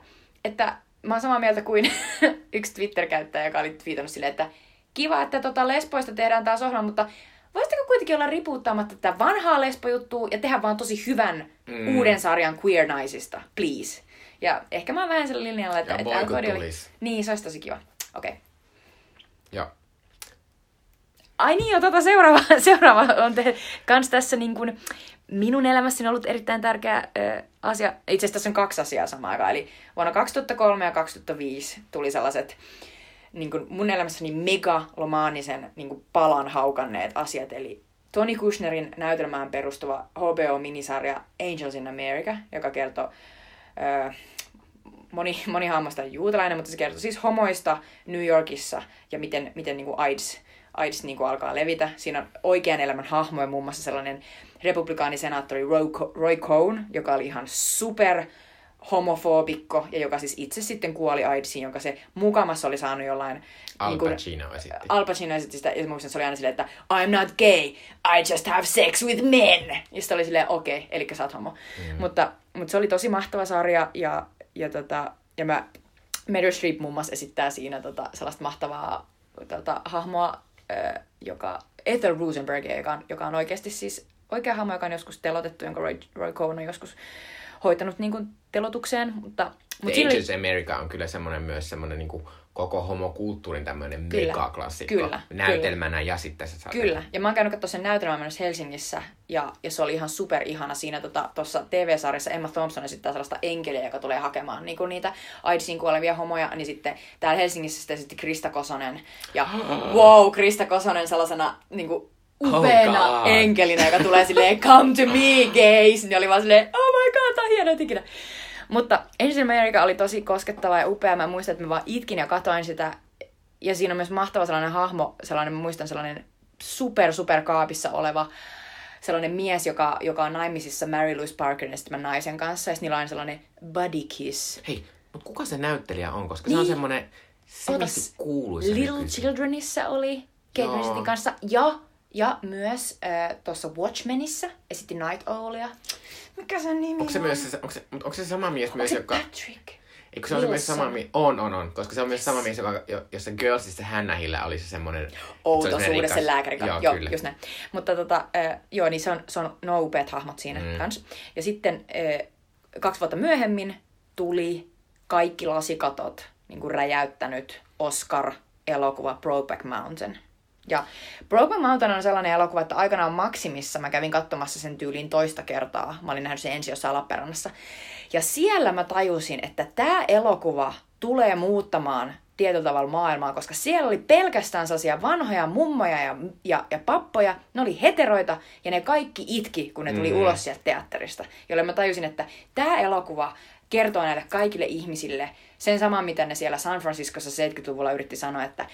että mä oon samaa mieltä kuin yksi Twitter-käyttäjä, joka oli twiitannut silleen, että kiva, että tota lesboista tehdään taas ohjelma, mutta voisitteko kuitenkin olla ripuuttaamatta tätä vanhaa lesbojuttua ja tehdä vaan tosi hyvän mm. uuden sarjan queer naisista, please. Ja ehkä mä oon vähän sillä linjalla, että, Ja että Cody oli... Niin, se olisi tosi kiva. Okei. Okay. Joo. Ai niin, jo, tota seuraava, seuraava on te, kans tässä niin kuin, minun elämässäni ollut erittäin tärkeä ö, asia. Itse asiassa tässä on kaksi asiaa samaan aikaan. Eli vuonna 2003 ja 2005 tuli sellaiset niin kuin mun elämässäni megalomaanisen niin kuin palan haukanneet asiat. Eli Tony Kushnerin näytelmään perustuva HBO-minisarja Angels in America, joka kertoo ö, moni, moni hammasta juutalainen, mutta se kertoo siis homoista New Yorkissa ja miten, miten niin kuin AIDS, AIDS niin kuin alkaa levitä. Siinä on oikean elämän hahmoja, muun muassa sellainen republikaanisenaattori Roy, Co- Roy Cohn, joka oli ihan super homofobikko ja joka siis itse sitten kuoli AIDSiin, jonka se mukamassa oli saanut jollain... Al niin kuin- Pacino esitti. Al Pacino esitti sitä, ja muistan, se oli aina silleen, että I'm not gay, I just have sex with men. Ja sitten oli silleen, okei, okay, eli sä oot homo. Mm. Mutta, mutta se oli tosi mahtava sarja, ja, ja, tota, ja mä, Meryl Streep muun muassa esittää siinä tota, sellaista mahtavaa tota, hahmoa, joka Ethel Rosenbergia, joka on, joka on oikeasti siis oikea hahmo, joka on joskus telotettu, jonka Roy, Roy Cohn on joskus hoitanut niin kuin, telotukseen. Mutta, mutta The oli- Angels America on kyllä semmoinen myös semmoinen niinku koko homokulttuurin tämmöinen Kyllä. megaklassikko. Kyllä, Näytelmänä ja sitten se sarja. Kyllä, ja mä oon käynyt katsoa sen näytelmän myös Helsingissä, ja, ja se oli ihan super ihana siinä tuossa tota, TV-sarjassa Emma Thompson esittää sellaista enkeliä, joka tulee hakemaan niin niitä AIDSiin kuolevia homoja, niin sitten täällä Helsingissä sitten esitti Krista Kosonen, ja wow, Krista Kosonen sellaisena niin kuin, upeana Oh oh God. enkelinä, joka tulee silleen, come to me, gays, niin oli vaan silleen, oh my god, tää on ikinä. Mutta Angel America oli tosi koskettava ja upea. Mä muistan, että mä vaan itkin ja katoin sitä. Ja siinä on myös mahtava sellainen hahmo, sellainen, mä muistan sellainen super, super kaapissa oleva sellainen mies, joka, joka on naimisissa Mary Louise Parkerin esittämän naisen kanssa. Ja niillä on sellainen buddy kiss. Hei, mutta kuka se näyttelijä on? Koska se on Niin. semmoinen Ootas, semisti kuuluisa Little nykyisin. Childrenissa oli Kate. Winsletin kanssa. Ja, ja myös äh, tuossa Watchmenissa esitti Night Owlia. Mikä sen nimi Onko se on? myös se, onko se, onko se sama mies Onko myös, se joka... Patrick? Eikö se ole myös sama mies? On, on, on. Koska se on myös sama mies, joka, jo- jossa Girlsissa Hannah Hill oli se semmoinen... outo se lääkärin kanssa. Joo, Joo, kyllä. just näin. Mutta tota, äh, joo, niin se on, se on no upeat hahmot siinä mm. kanssa. Ja sitten äh, kaksi vuotta myöhemmin tuli kaikki lasikatot niin kuin räjäyttänyt Oscar-elokuva Brokeback Mountain. Ja Brokeback Mountain on sellainen elokuva, että aikanaan Maksimissa mä kävin katsomassa sen tyyliin toista kertaa. Mä olin nähnyt sen ensin jossain Lappeenrannassa. Ja siellä mä tajusin, että tämä elokuva tulee muuttamaan tietyllä tavalla maailmaa, koska siellä oli pelkästään sellaisia vanhoja mummoja ja, ja, ja pappoja, ne oli heteroita ja ne kaikki itki, kun ne tuli mm. ulos sieltä teatterista. Jolloin mä tajusin, että tämä elokuva kertoo näille kaikille ihmisille sen saman, mitä ne siellä San Franciscossa 70-luvulla yritti sanoa, että,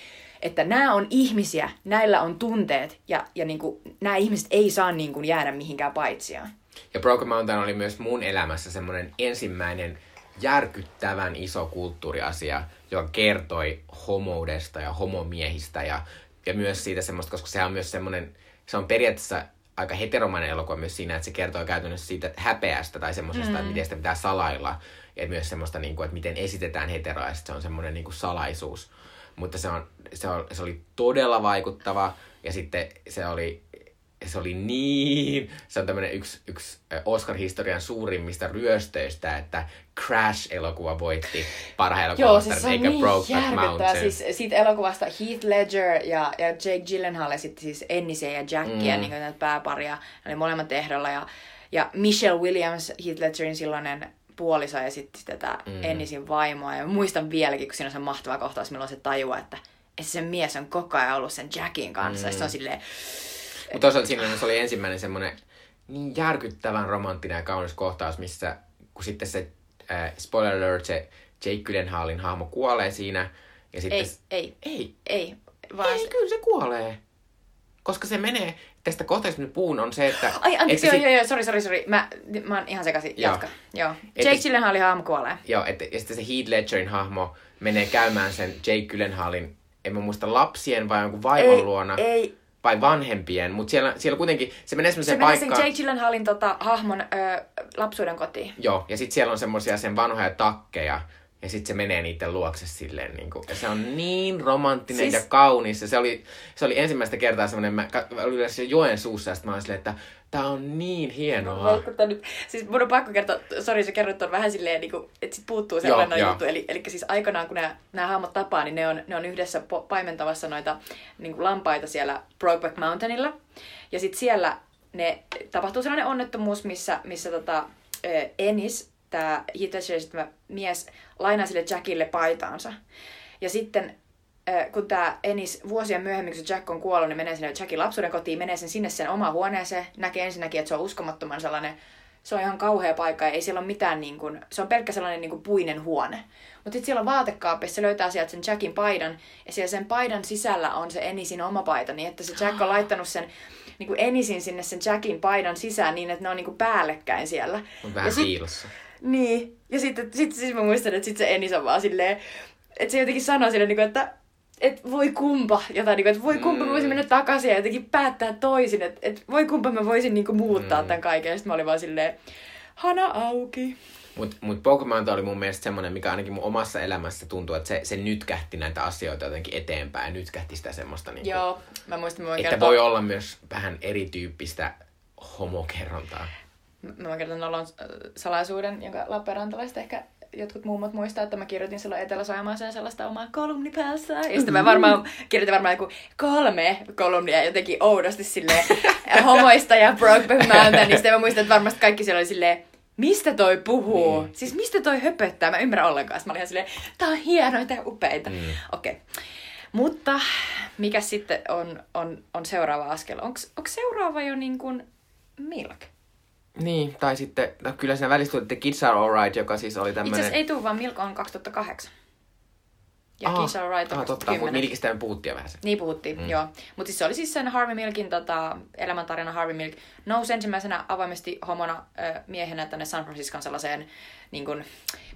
että nämä on ihmisiä, näillä on tunteet ja, ja niin kuin, nämä ihmiset ei saa niin kuin, jäädä mihinkään paitsiaan. Ja Broken Mountain oli myös mun elämässä semmoinen ensimmäinen järkyttävän iso kulttuuriasia, joka kertoi homoudesta ja homomiehistä ja, ja myös siitä semmoista, koska se on myös semmoinen, se on periaatteessa aika heteromainen elokuva myös siinä, että se kertoo käytännössä siitä häpeästä tai semmoisesta, mm. että miten sitä pitää salailla ja myös semmoista, niin kuin, että miten esitetään heteroa ja se on semmoinen niin kuin salaisuus. Mutta se, on, se, on, se oli todella vaikuttava ja sitten se oli se oli niin, se on tämmönen yksi, yksi Oscar-historian suurimmista ryöstöistä, että Crash-elokuva voitti parhaan Joo, elokuvan siis se on eikä niin Brokeback. Mountain. Siis siitä elokuvasta Heath Ledger ja, ja Jake Gyllenhaal esitti siis Ennisiä ja Jackia, mm. niin kuin näitä pääparia. Ne oli molemmat ehdolla. Ja, ja Michelle Williams, Heath Ledgerin silloinen puoliso, esitti tätä mm. Ennisin vaimoa. Ja muistan vieläkin, kun siinä on se mahtava kohtaus, milloin se tajua, että, että se mies on koko ajan ollut sen Jackin kanssa. Mm. Ja se on silleen, Mutta toisaalta siinä se oli ensimmäinen semmoinen niin järkyttävän romanttinen ja kaunis kohtaus, missä kun sitten se, äh, spoiler alert, se Jake Gyllenhaalin hahmo kuolee siinä. Ja sitten, ei, ei, ei, ei. Vaan ei, se, kyllä se kuolee. Koska se menee, tästä kohtaista nyt puhun on se, että... Ai, anteeksi, joo, sit- joo, joo, sori, sori, sori. Mä, mä oon ihan sekaisin. Joo. Jatka. Joo. Et- Jake Gyllenhaalin hahmo kuolee. Joo, et, ja sitten se Heath Ledgerin hahmo menee käymään sen Jake Gyllenhaalin, en mä muista lapsien vai jonkun vaimon Ei, luona. ei. Vai vanhempien, mutta siellä, siellä kuitenkin, se menee Se semmoiseen menee sen paikkaan. Jake Gyllenhaalin tota, hahmon ö, lapsuuden kotiin. Joo, ja sitten siellä on semmoisia sen vanhoja takkeja, ja sitten se menee niiden luokse silleen, niin kuin, ja se on niin romanttinen Siis- ja kaunis, ja se oli, se oli ensimmäistä kertaa semmoinen, mä olin yleensä joen suussa, ja sitten mä olin silleen, että Tää on niin hienoa. Vaikuttaa nyt. Siis mun on pakko kertoa, sori sä kerroit on vähän silleen, niin kuin, että sit puuttuu se Joo, olennainen joo. juttu. Eli, eli siis aikanaan, kun nämä, nämä hahmot tapaa, niin ne on, ne on yhdessä po- paimentavassa noita niin kuin lampaita siellä Brokeback Mountainilla. Ja sitten siellä ne, tapahtuu sellainen onnettomuus, missä, missä tota, Ennis, tämä Hitler's mies, lainaa sille Jackille paitaansa. Ja sitten kun tämä Ennis vuosia myöhemmin, kun Jack on kuollut, niin menee sinne Jackin lapsuuden kotiin, menee sen sinne sen omaan huoneeseen, näkee ensinnäkin, että se on uskomattoman sellainen, se on ihan kauhea paikka ja ei siellä ole mitään, niin kuin, se on pelkkä sellainen niin kuin puinen huone. Mutta sitten siellä on vaatekaapissa, se löytää sieltä sen Jackin paidan ja siellä sen paidan sisällä on se Ennisin oma paita, niin että se Jack on laittanut sen niin kuin Ennisin sinne sen Jackin paidan sisään niin, että ne on niin kuin päällekkäin siellä. On vähän ja sit- piilossa. niin, ja sitten sit, siis mä muistan, että sit se Ennis on vaan silleen, että se jotenkin sanoo sille, niin että et voi kumpa, jotain, niin kuin, että voi kumpa mä voisin mennä takaisin ja jotenkin päättää toisin, että et voi kumpa mä voisin niin kuin, muuttaa tämän kaiken. Ja sitten mä olin vaan silleen, hana auki. Mut, mut Pokemon oli mun mielestä semmonen, mikä ainakin mun omassa elämässä tuntuu, että se, se nytkähti näitä asioita jotenkin eteenpäin. Nytkähti sitä semmoista, niin Joo, mä muistan, mä että kertoa, voi olla myös vähän erityyppistä homokerrontaa. mä kertoa nolon äh, salaisuuden, jonka Lappeenrantalaiset ehkä jotkut mummot muistaa, että mä kirjoitin silloin Etelä-Saimaaseen sellaista omaa kolumnipäässä. Ja sitten mä varmaan kirjoitin varmaan joku kolme kolumnia jotenkin oudosti silleen homoista ja Brokeback Mountain. Niin sitten mä muistan, että varmasti kaikki siellä oli silleen, mistä toi puhuu? Niin. Siis mistä toi höpöttää? Mä en ymmärrä ollenkaan. Mä olin ihan silleen, tää on hienoita ja upeita. Mm. Okei. Okay. Mutta mikä sitten on, on, on seuraava askel? Onko seuraava jo niin kuin Milk? Niin, tai sitten, no kyllä siinä välissä tuli The Kids Are Alright, joka siis oli Itse tämmönen... asiassa ei tuu, vaan Milk on 2008. Ja Aha, Kiss Are Right on aha, totta, 2010. mutta Milkistä me puhuttiin vähän se. Niin puhuttiin, mm. joo. Mutta siis se oli siis sen Harvey Milkin tota, elämäntarina Harvey Milk. Nousi ensimmäisenä avoimesti homona ö, miehenä tänne San Franciscon sellaiseen niin kun,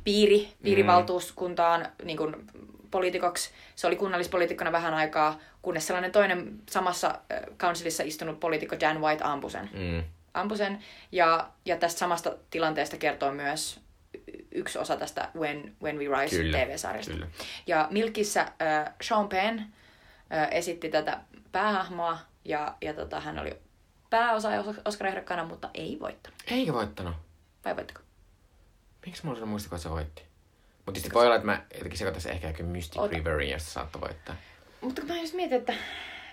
piiri, piirivaltuuskuntaan niin kun, poliitikoksi. Se oli kunnallispoliitikkona vähän aikaa, kunnes sellainen toinen samassa ö, councilissa istunut poliitikko Dan White ampui sen. Mm. Ampui sen. Ja, ja tästä samasta tilanteesta kertoo myös yksi osa tästä When, When We Rise Kyllä, TV-sarjasta. kyllä. Ja Milkissä äh, Sean Penn äh, esitti tätä päähahmoa ja, ja tota, hän oli pääosa Oscar-ehdokkaana, mutta ei voittanut. Eikä voittanut. Vai voittiko? Miksi mulla on muistikuva, että se voitti? Mutta sitten voi olla, että mä jotenkin sekoittaisin ehkä jokin Mystic Ota. Riverin, josta saattoi voittaa. Mutta kun mä just mietin, että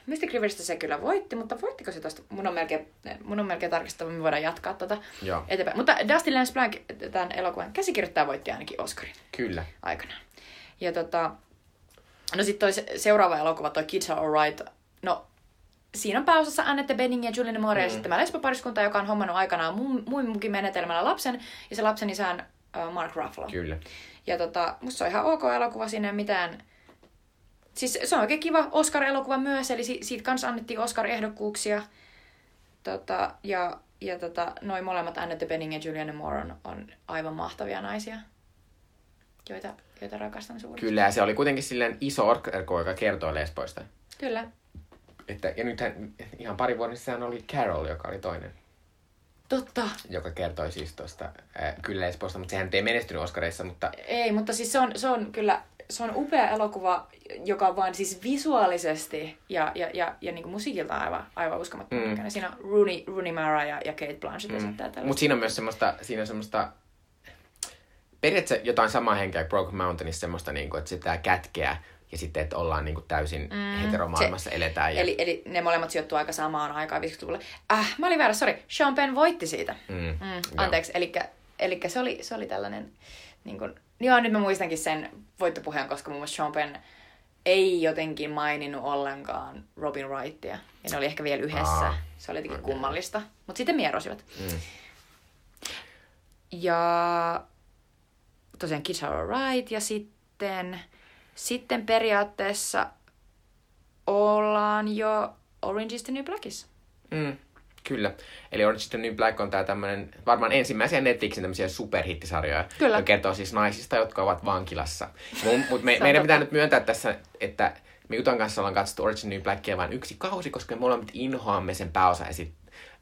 Mystic Riveristä se kyllä voitti, mutta voittiko se tosta? Mun on melkein, mun on melkein tarkistava, me voidaan jatkaa tota Joo. eteenpäin. Mutta Dustin Lance Blank, tämän elokuvan käsikirjoittaja, voitti ainakin Oscarin. Kyllä. aikanaan. Ja tota, no sitten toi se- seuraava elokuva, toi Kids Are Alright, no siinä on pääosassa Annette Bening ja Julianne Moore mm. ja sitten tämä lesbopariskunta, joka on hommannut aikanaan mun, munkin menetelmällä lapsen, ja se lapsen isä on uh, Mark Ruffalo. Kyllä. Ja tota, musta se on ihan ok elokuva, siinä ei mitään... Siis se on oikein kiva Oscar-elokuva myös, eli si- siitä kanssa annettiin Oscar-ehdokkuuksia. Tota, ja ja tota, noin molemmat Annette Bening ja Julianne Moore on, on aivan mahtavia naisia, joita, joita rakastan suuresti. Kyllä, ja se oli kuitenkin silleen iso orkko, joka kertoo lesboista. Kyllä. Että, ja nythän ihan pari vuoden sisään oli Carol, joka oli toinen, Totta. joka kertoi siis tuosta äh, kyllä lesboista, mutta sehän ei menestynyt Oscareissa, mutta Ei, mutta siis se on, se on kyllä se on upea elokuva, joka on vaan siis visuaalisesti ja, ja, ja, ja niin kuin musiikilta aivan, aivan uskomattoman Mm. Siinä on Rooney, Rooney Mara ja, ja Kate Blanchett mm. Mutta siinä on myös semmoista, siinä on semmoista, periaatteessa jotain samaa henkeä kuin Broken Mountainissa, semmoista, niinku, että sitä kätkeä ja sitten, että ollaan niinku täysin mm, heteromaailmassa, se- eletään. Ja, Eli, eli ne molemmat sijoittuu aika samaan aikaan 50-luvulle. Äh, mä olin väärä, sori. Sean Penn voitti siitä. mm, Mm, anteeksi, eli, eli se, oli, se oli tällainen, niin kuin, joo nyt mä muistankin sen voittopuheen, koska muun muassa Sean Penn ei jotenkin maininnut ollenkaan Robin Wrightia. Ja ne oli ehkä vielä yhdessä. Aa, se oli jotenkin okei. kummallista. Mutta sitten mierosivat. Mm. Ja tosiaan Kids Are Alright. Ja sitten, sitten periaatteessa ollaan jo Orange is the New Blackissa. Mm, kyllä. Eli Orange is the New Black on tää tämmönen, varmaan ensimmäisiä Netflixin tämmöisiä superhittisarjoja, Kyllä. joka kertoo siis naisista, jotka ovat vankilassa. Mutta me, meidän pitää nyt myöntää tässä, että me Jutan kanssa ollaan katsottu Orange is the New Blackia vain yksi kausi, koska me molemmat inhoamme sen pääosa esi-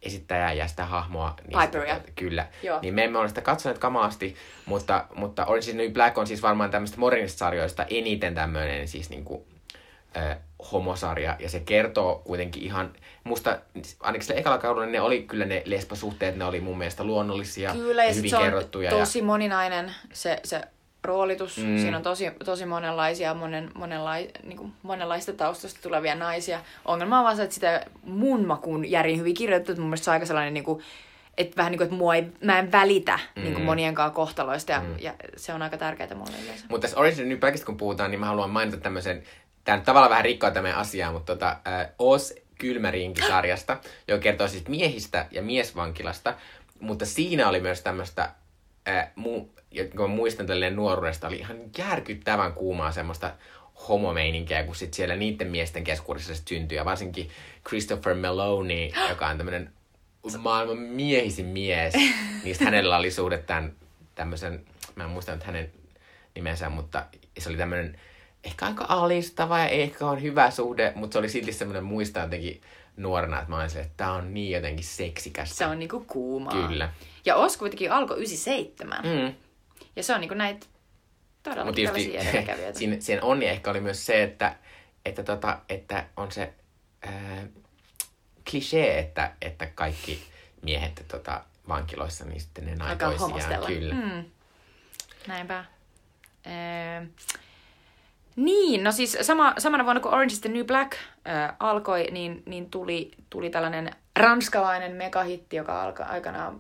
esittäjää ja sitä hahmoa. Niin Piperia. Sitä, kyllä. Joo. Niin me emme ole sitä katsoneet kamaasti, mutta, mutta Orange is the New Black on siis varmaan tämmöistä modernista sarjoista eniten tämmöinen siis niinku, ö, homosarja, ja se kertoo kuitenkin ihan, musta ainakin sillä ekalla kaudella ne oli kyllä ne lesbosuhteet, ne oli mun mielestä luonnollisia Kyllä, ja hyvin se kerrottuja. tosi ja, moninainen se, se roolitus. Mm. Siinä on tosi, tosi monenlaisia, monen, monenlai, niin kuin monenlaista taustasta tulevia naisia. Ongelma on vaan se, että sitä mun makuun järin hyvin kirjoitettu, että mun mielestä se on aika sellainen, niin kuin, että vähän niin kuin, että mua ei, mä en välitä mm. niin kuin monien kohtaloista, ja, mm. ja, se on aika tärkeää mulle yleensä. Mutta tässä Orange New Blackista kun puhutaan, niin mä haluan mainita tämmöisen, tämä nyt tavallaan vähän rikkoa tämä asiaa, mutta tota, äh, Oz Kylmärinki-sarjasta, joka kertoo siis miehistä ja miesvankilasta, mutta siinä oli myös tämmöistä, äh, mu, kun mä muistan tälleen nuoruudesta, oli ihan järkyttävän kuumaa semmoista homomeininkiä, kun sit siellä niiden miesten keskuudessa sit syntyi, ja varsinkin Christopher Meloni, joka on tämmöinen maailman miehisin mies, niin sit hänellä oli suhde tämän tämmöisen, mä en muista nyt hänen nimensä, mutta se oli tämmöinen ehkä aika alistava ja ehkä on hyvä suhde, mutta se oli silti semmoinen muista jotenkin nuorena, että mä olin silleen, että tää on niin jotenkin seksikästä. Se on niinku kuumaa. Kyllä. Ja Os kuitenkin alkoi 97. Mm. Ja se on niinku näitä todella tietysti edelläkävijöitä. siinä, siinä onni ehkä oli myös se, että, että, tota, että on se ää, klisee, että, että kaikki miehet tota, vankiloissa, niin sitten ne näin Alkaa toisiaan. homostella. Kyllä. Mm. Näinpä. Öö, niin, no siis sama, samana vuonna kun Orange is the New Black äh, alkoi, niin, niin tuli, tuli tällainen ranskalainen megahitti, joka alka, aikanaan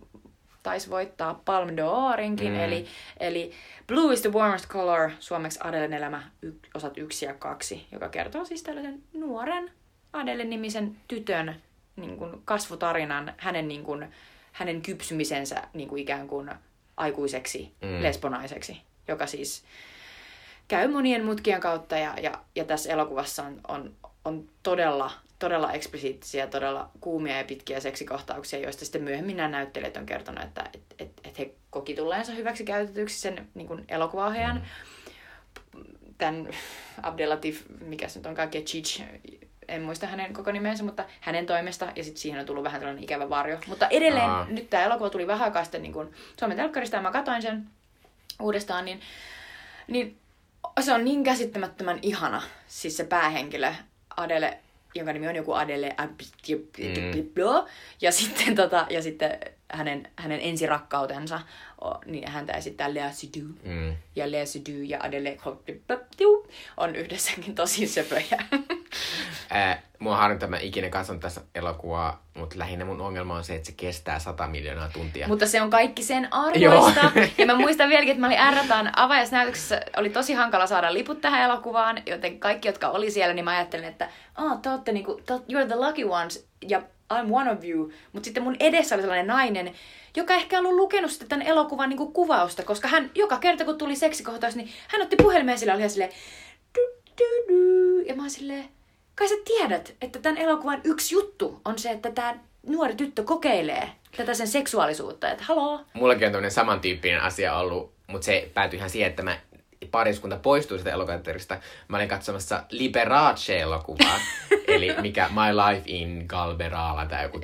taisi voittaa Palme d'Orinkin, mm. eli, eli Blue is the warmest color, suomeksi Adelen elämä, y, osat yksi ja kaksi, joka kertoo siis tällaisen nuoren Adele-nimisen tytön niin kuin kasvutarinan, hänen, niin kuin, hänen kypsymisensä niin kuin ikään kuin aikuiseksi mm. lesbonaiseksi, joka siis käy monien mutkien kautta ja, ja, ja tässä elokuvassa on, on, on todella, todella eksplisiittisiä, todella kuumia ja pitkiä seksikohtauksia, joista sitten myöhemmin nämä näyttelijät on kertonut, että et, et, et he koki tulleensa hyväksi käytetyksi sen niin kuin elokuvaohjaajan. Tämän Abdelatif, mikä se nyt onkaan, Chich, en muista hänen koko nimensä, mutta hänen toimesta, ja sitten siihen on tullut vähän tällainen ikävä varjo. Mutta edelleen, Aa. nyt tämä elokuva tuli vähän aikaa sitten niin kuin Suomen telkkarista, ja mä katsoin sen uudestaan, niin, niin se on niin käsittämättömän ihana, siis se päähenkilö, Adele, jonka nimi on joku Adele mm. ja sitten, tota, ja sitten hänen, hänen ensirakkautensa, niin häntä esittää Lea Seydoux. Mm. Ja Lea Seydoux ja Adele on yhdessäkin tosi söpöjä. Ää, mua harmittaa, mä ikinä katson tässä elokuvaa, mutta lähinnä mun ongelma on se, että se kestää 100 miljoonaa tuntia. Mutta se on kaikki sen arvoista. ja mä muistan vieläkin, että mä olin R-taan avajaisnäytöksessä. Oli tosi hankala saada liput tähän elokuvaan, joten kaikki, jotka oli siellä, niin mä ajattelin, että oh, te ootte niinku, te, you're the lucky ones ja I'm one of you. Mutta sitten mun edessä oli sellainen nainen, joka ehkä ei ollut lukenut sitä tämän elokuvan niinku kuvausta, koska hän joka kerta, kun tuli seksikohtaus, niin hän otti puhelimeen ja sillä oli ihan silleen, du, du, du. ja mä oon silleen, kai sä tiedät, että tämän elokuvan yksi juttu on se, että tämä nuori tyttö kokeilee tätä sen seksuaalisuutta, että haloo. Mullakin on tämmöinen samantyyppinen asia ollut, mutta se päätyi ihan siihen, että mä pariskunta poistui sitä elokuvateatterista. Mä olin katsomassa Liberace-elokuvaa, eli mikä My Life in Galberala tai joku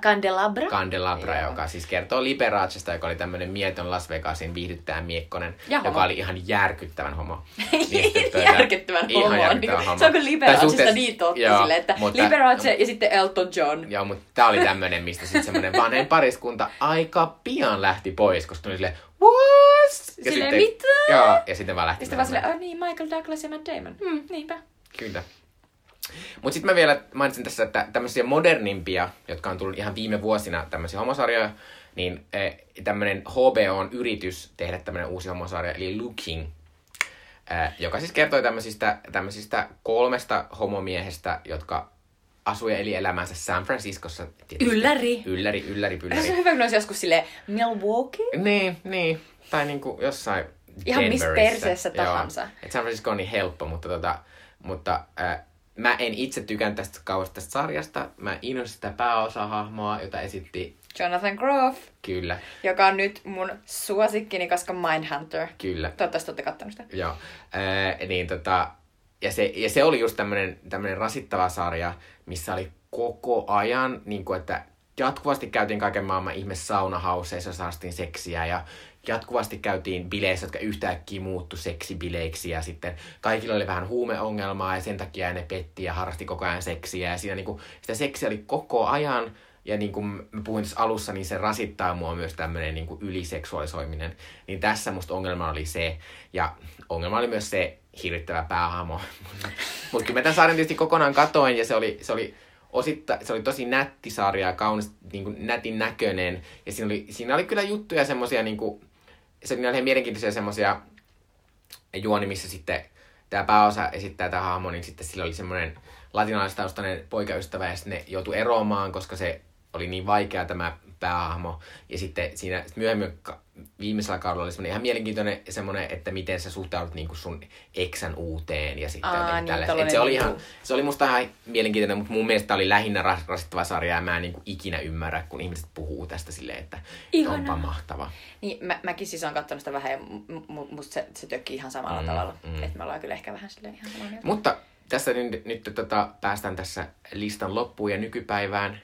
kandelabra. Candelabra, Joo. joka siis kertoo Liberacesta, joka oli tämmöinen mieton Las Vegasin viihdyttäjä miekkonen, Ja joka oli ihan järkyttävän homo. Niin tuota- järkyttävän ihan homo. järkyttävän Niin, homo. se on kuin Liberacesta suhteessa- niin totta Joo, sille, että mutta- Liberace ja sitten Elton John. Joo, mutta tää oli tämmönen, mistä sitten semmonen vanhen pariskunta aika pian lähti pois, koska tuli silleen, what? Ja Silleen, mitä? Joo, ja sitten vaan lähti. Ja sitten vaan silleen, oh niin, Michael Douglas ja Matt Damon. Hmm, niinpä. Kyllä. Mutta sitten mä vielä mainitsin tässä, että tämmöisiä modernimpia, jotka on tullut ihan viime vuosina tämmöisiä homosarjoja, niin tämmöinen HBOn yritys tehdä tämmöinen uusi homosarja, eli Looking, eh, joka siis kertoi tämmöisistä, tämmöisistä kolmesta homomiehestä, jotka asui ja eli elämänsä San Franciscossa. tietysti. Ylläri. Ylläri, ylläri, Se pylläri. on hyvä, kun olisi joskus silleen Milwaukee. Niin, niin. Tai niinku jossain Ihan missä perseessä Joo. tahansa. Et San Francisco on niin helppo, mutta, tota, mutta äh, mä en itse tykän tästä kauasta tästä sarjasta. Mä innostin sitä pääosahahmoa, jota esitti Jonathan Groff, kyllä, joka on nyt mun suosikkini, koska Mindhunter. kyllä. Toivottavasti olette kattonut sitä. Joo. Äh, niin tota, ja se, ja se oli just tämmönen, tämmönen rasittava sarja, missä oli koko ajan, niin kuin, että jatkuvasti käytiin kaiken maailman ihme saunahauseissa, saastiin seksiä ja jatkuvasti käytiin bileissä, jotka yhtäkkiä muuttu seksibileiksi ja sitten kaikilla oli vähän huumeongelmaa ja sen takia ne petti ja harrasti koko ajan seksiä ja siinä niinku, sitä seksiä oli koko ajan ja niin kuin mä puhuin tässä alussa, niin se rasittaa mua myös tämmöinen niin kuin yliseksuaalisoiminen. Niin tässä musta ongelma oli se, ja ongelma oli myös se hirvittävä päähamo. Mutta kyllä mä tämän sarjan tietysti kokonaan katoin, ja se oli, se oli ositta, se oli tosi nätti sarja ja kaunis, niin kuin nätin näköinen. Ja siinä oli, siinä oli kyllä juttuja semmosia, niin kuin, se oli ihan mielenkiintoisia semmosia juoni, missä sitten tämä pääosa esittää tämä hahmo, niin sitten sillä oli semmoinen latinalaistaustainen poikaystävä ja sitten ne joutui eroamaan, koska se oli niin vaikea tämä päähahmo. Ja sitten siinä myöhemmin viimeisellä kaudella oli semmoinen ihan mielenkiintoinen semmoinen, että miten sä suhtaudut niinku sun eksän uuteen ja sitten Aa, niin, tällaista. Et se, oli niinku- ihan, se oli musta ihan mielenkiintoinen, mutta mun mielestä oli lähinnä ras- rasittava sarja ja mä en niinku ikinä ymmärrä, kun ihmiset puhuu tästä silleen, että Ihanaa. onpa mahtava. Niin, mä, mäkin siis oon katsonut sitä vähän ja m- musta se, se tökkii ihan samalla Mm, tavalla. mm. Että me ollaan kyllä ehkä vähän silleen ihan samaa mieltä. Mutta tässä nyt, nyt tota, päästään tässä listan loppuun ja nykypäivään.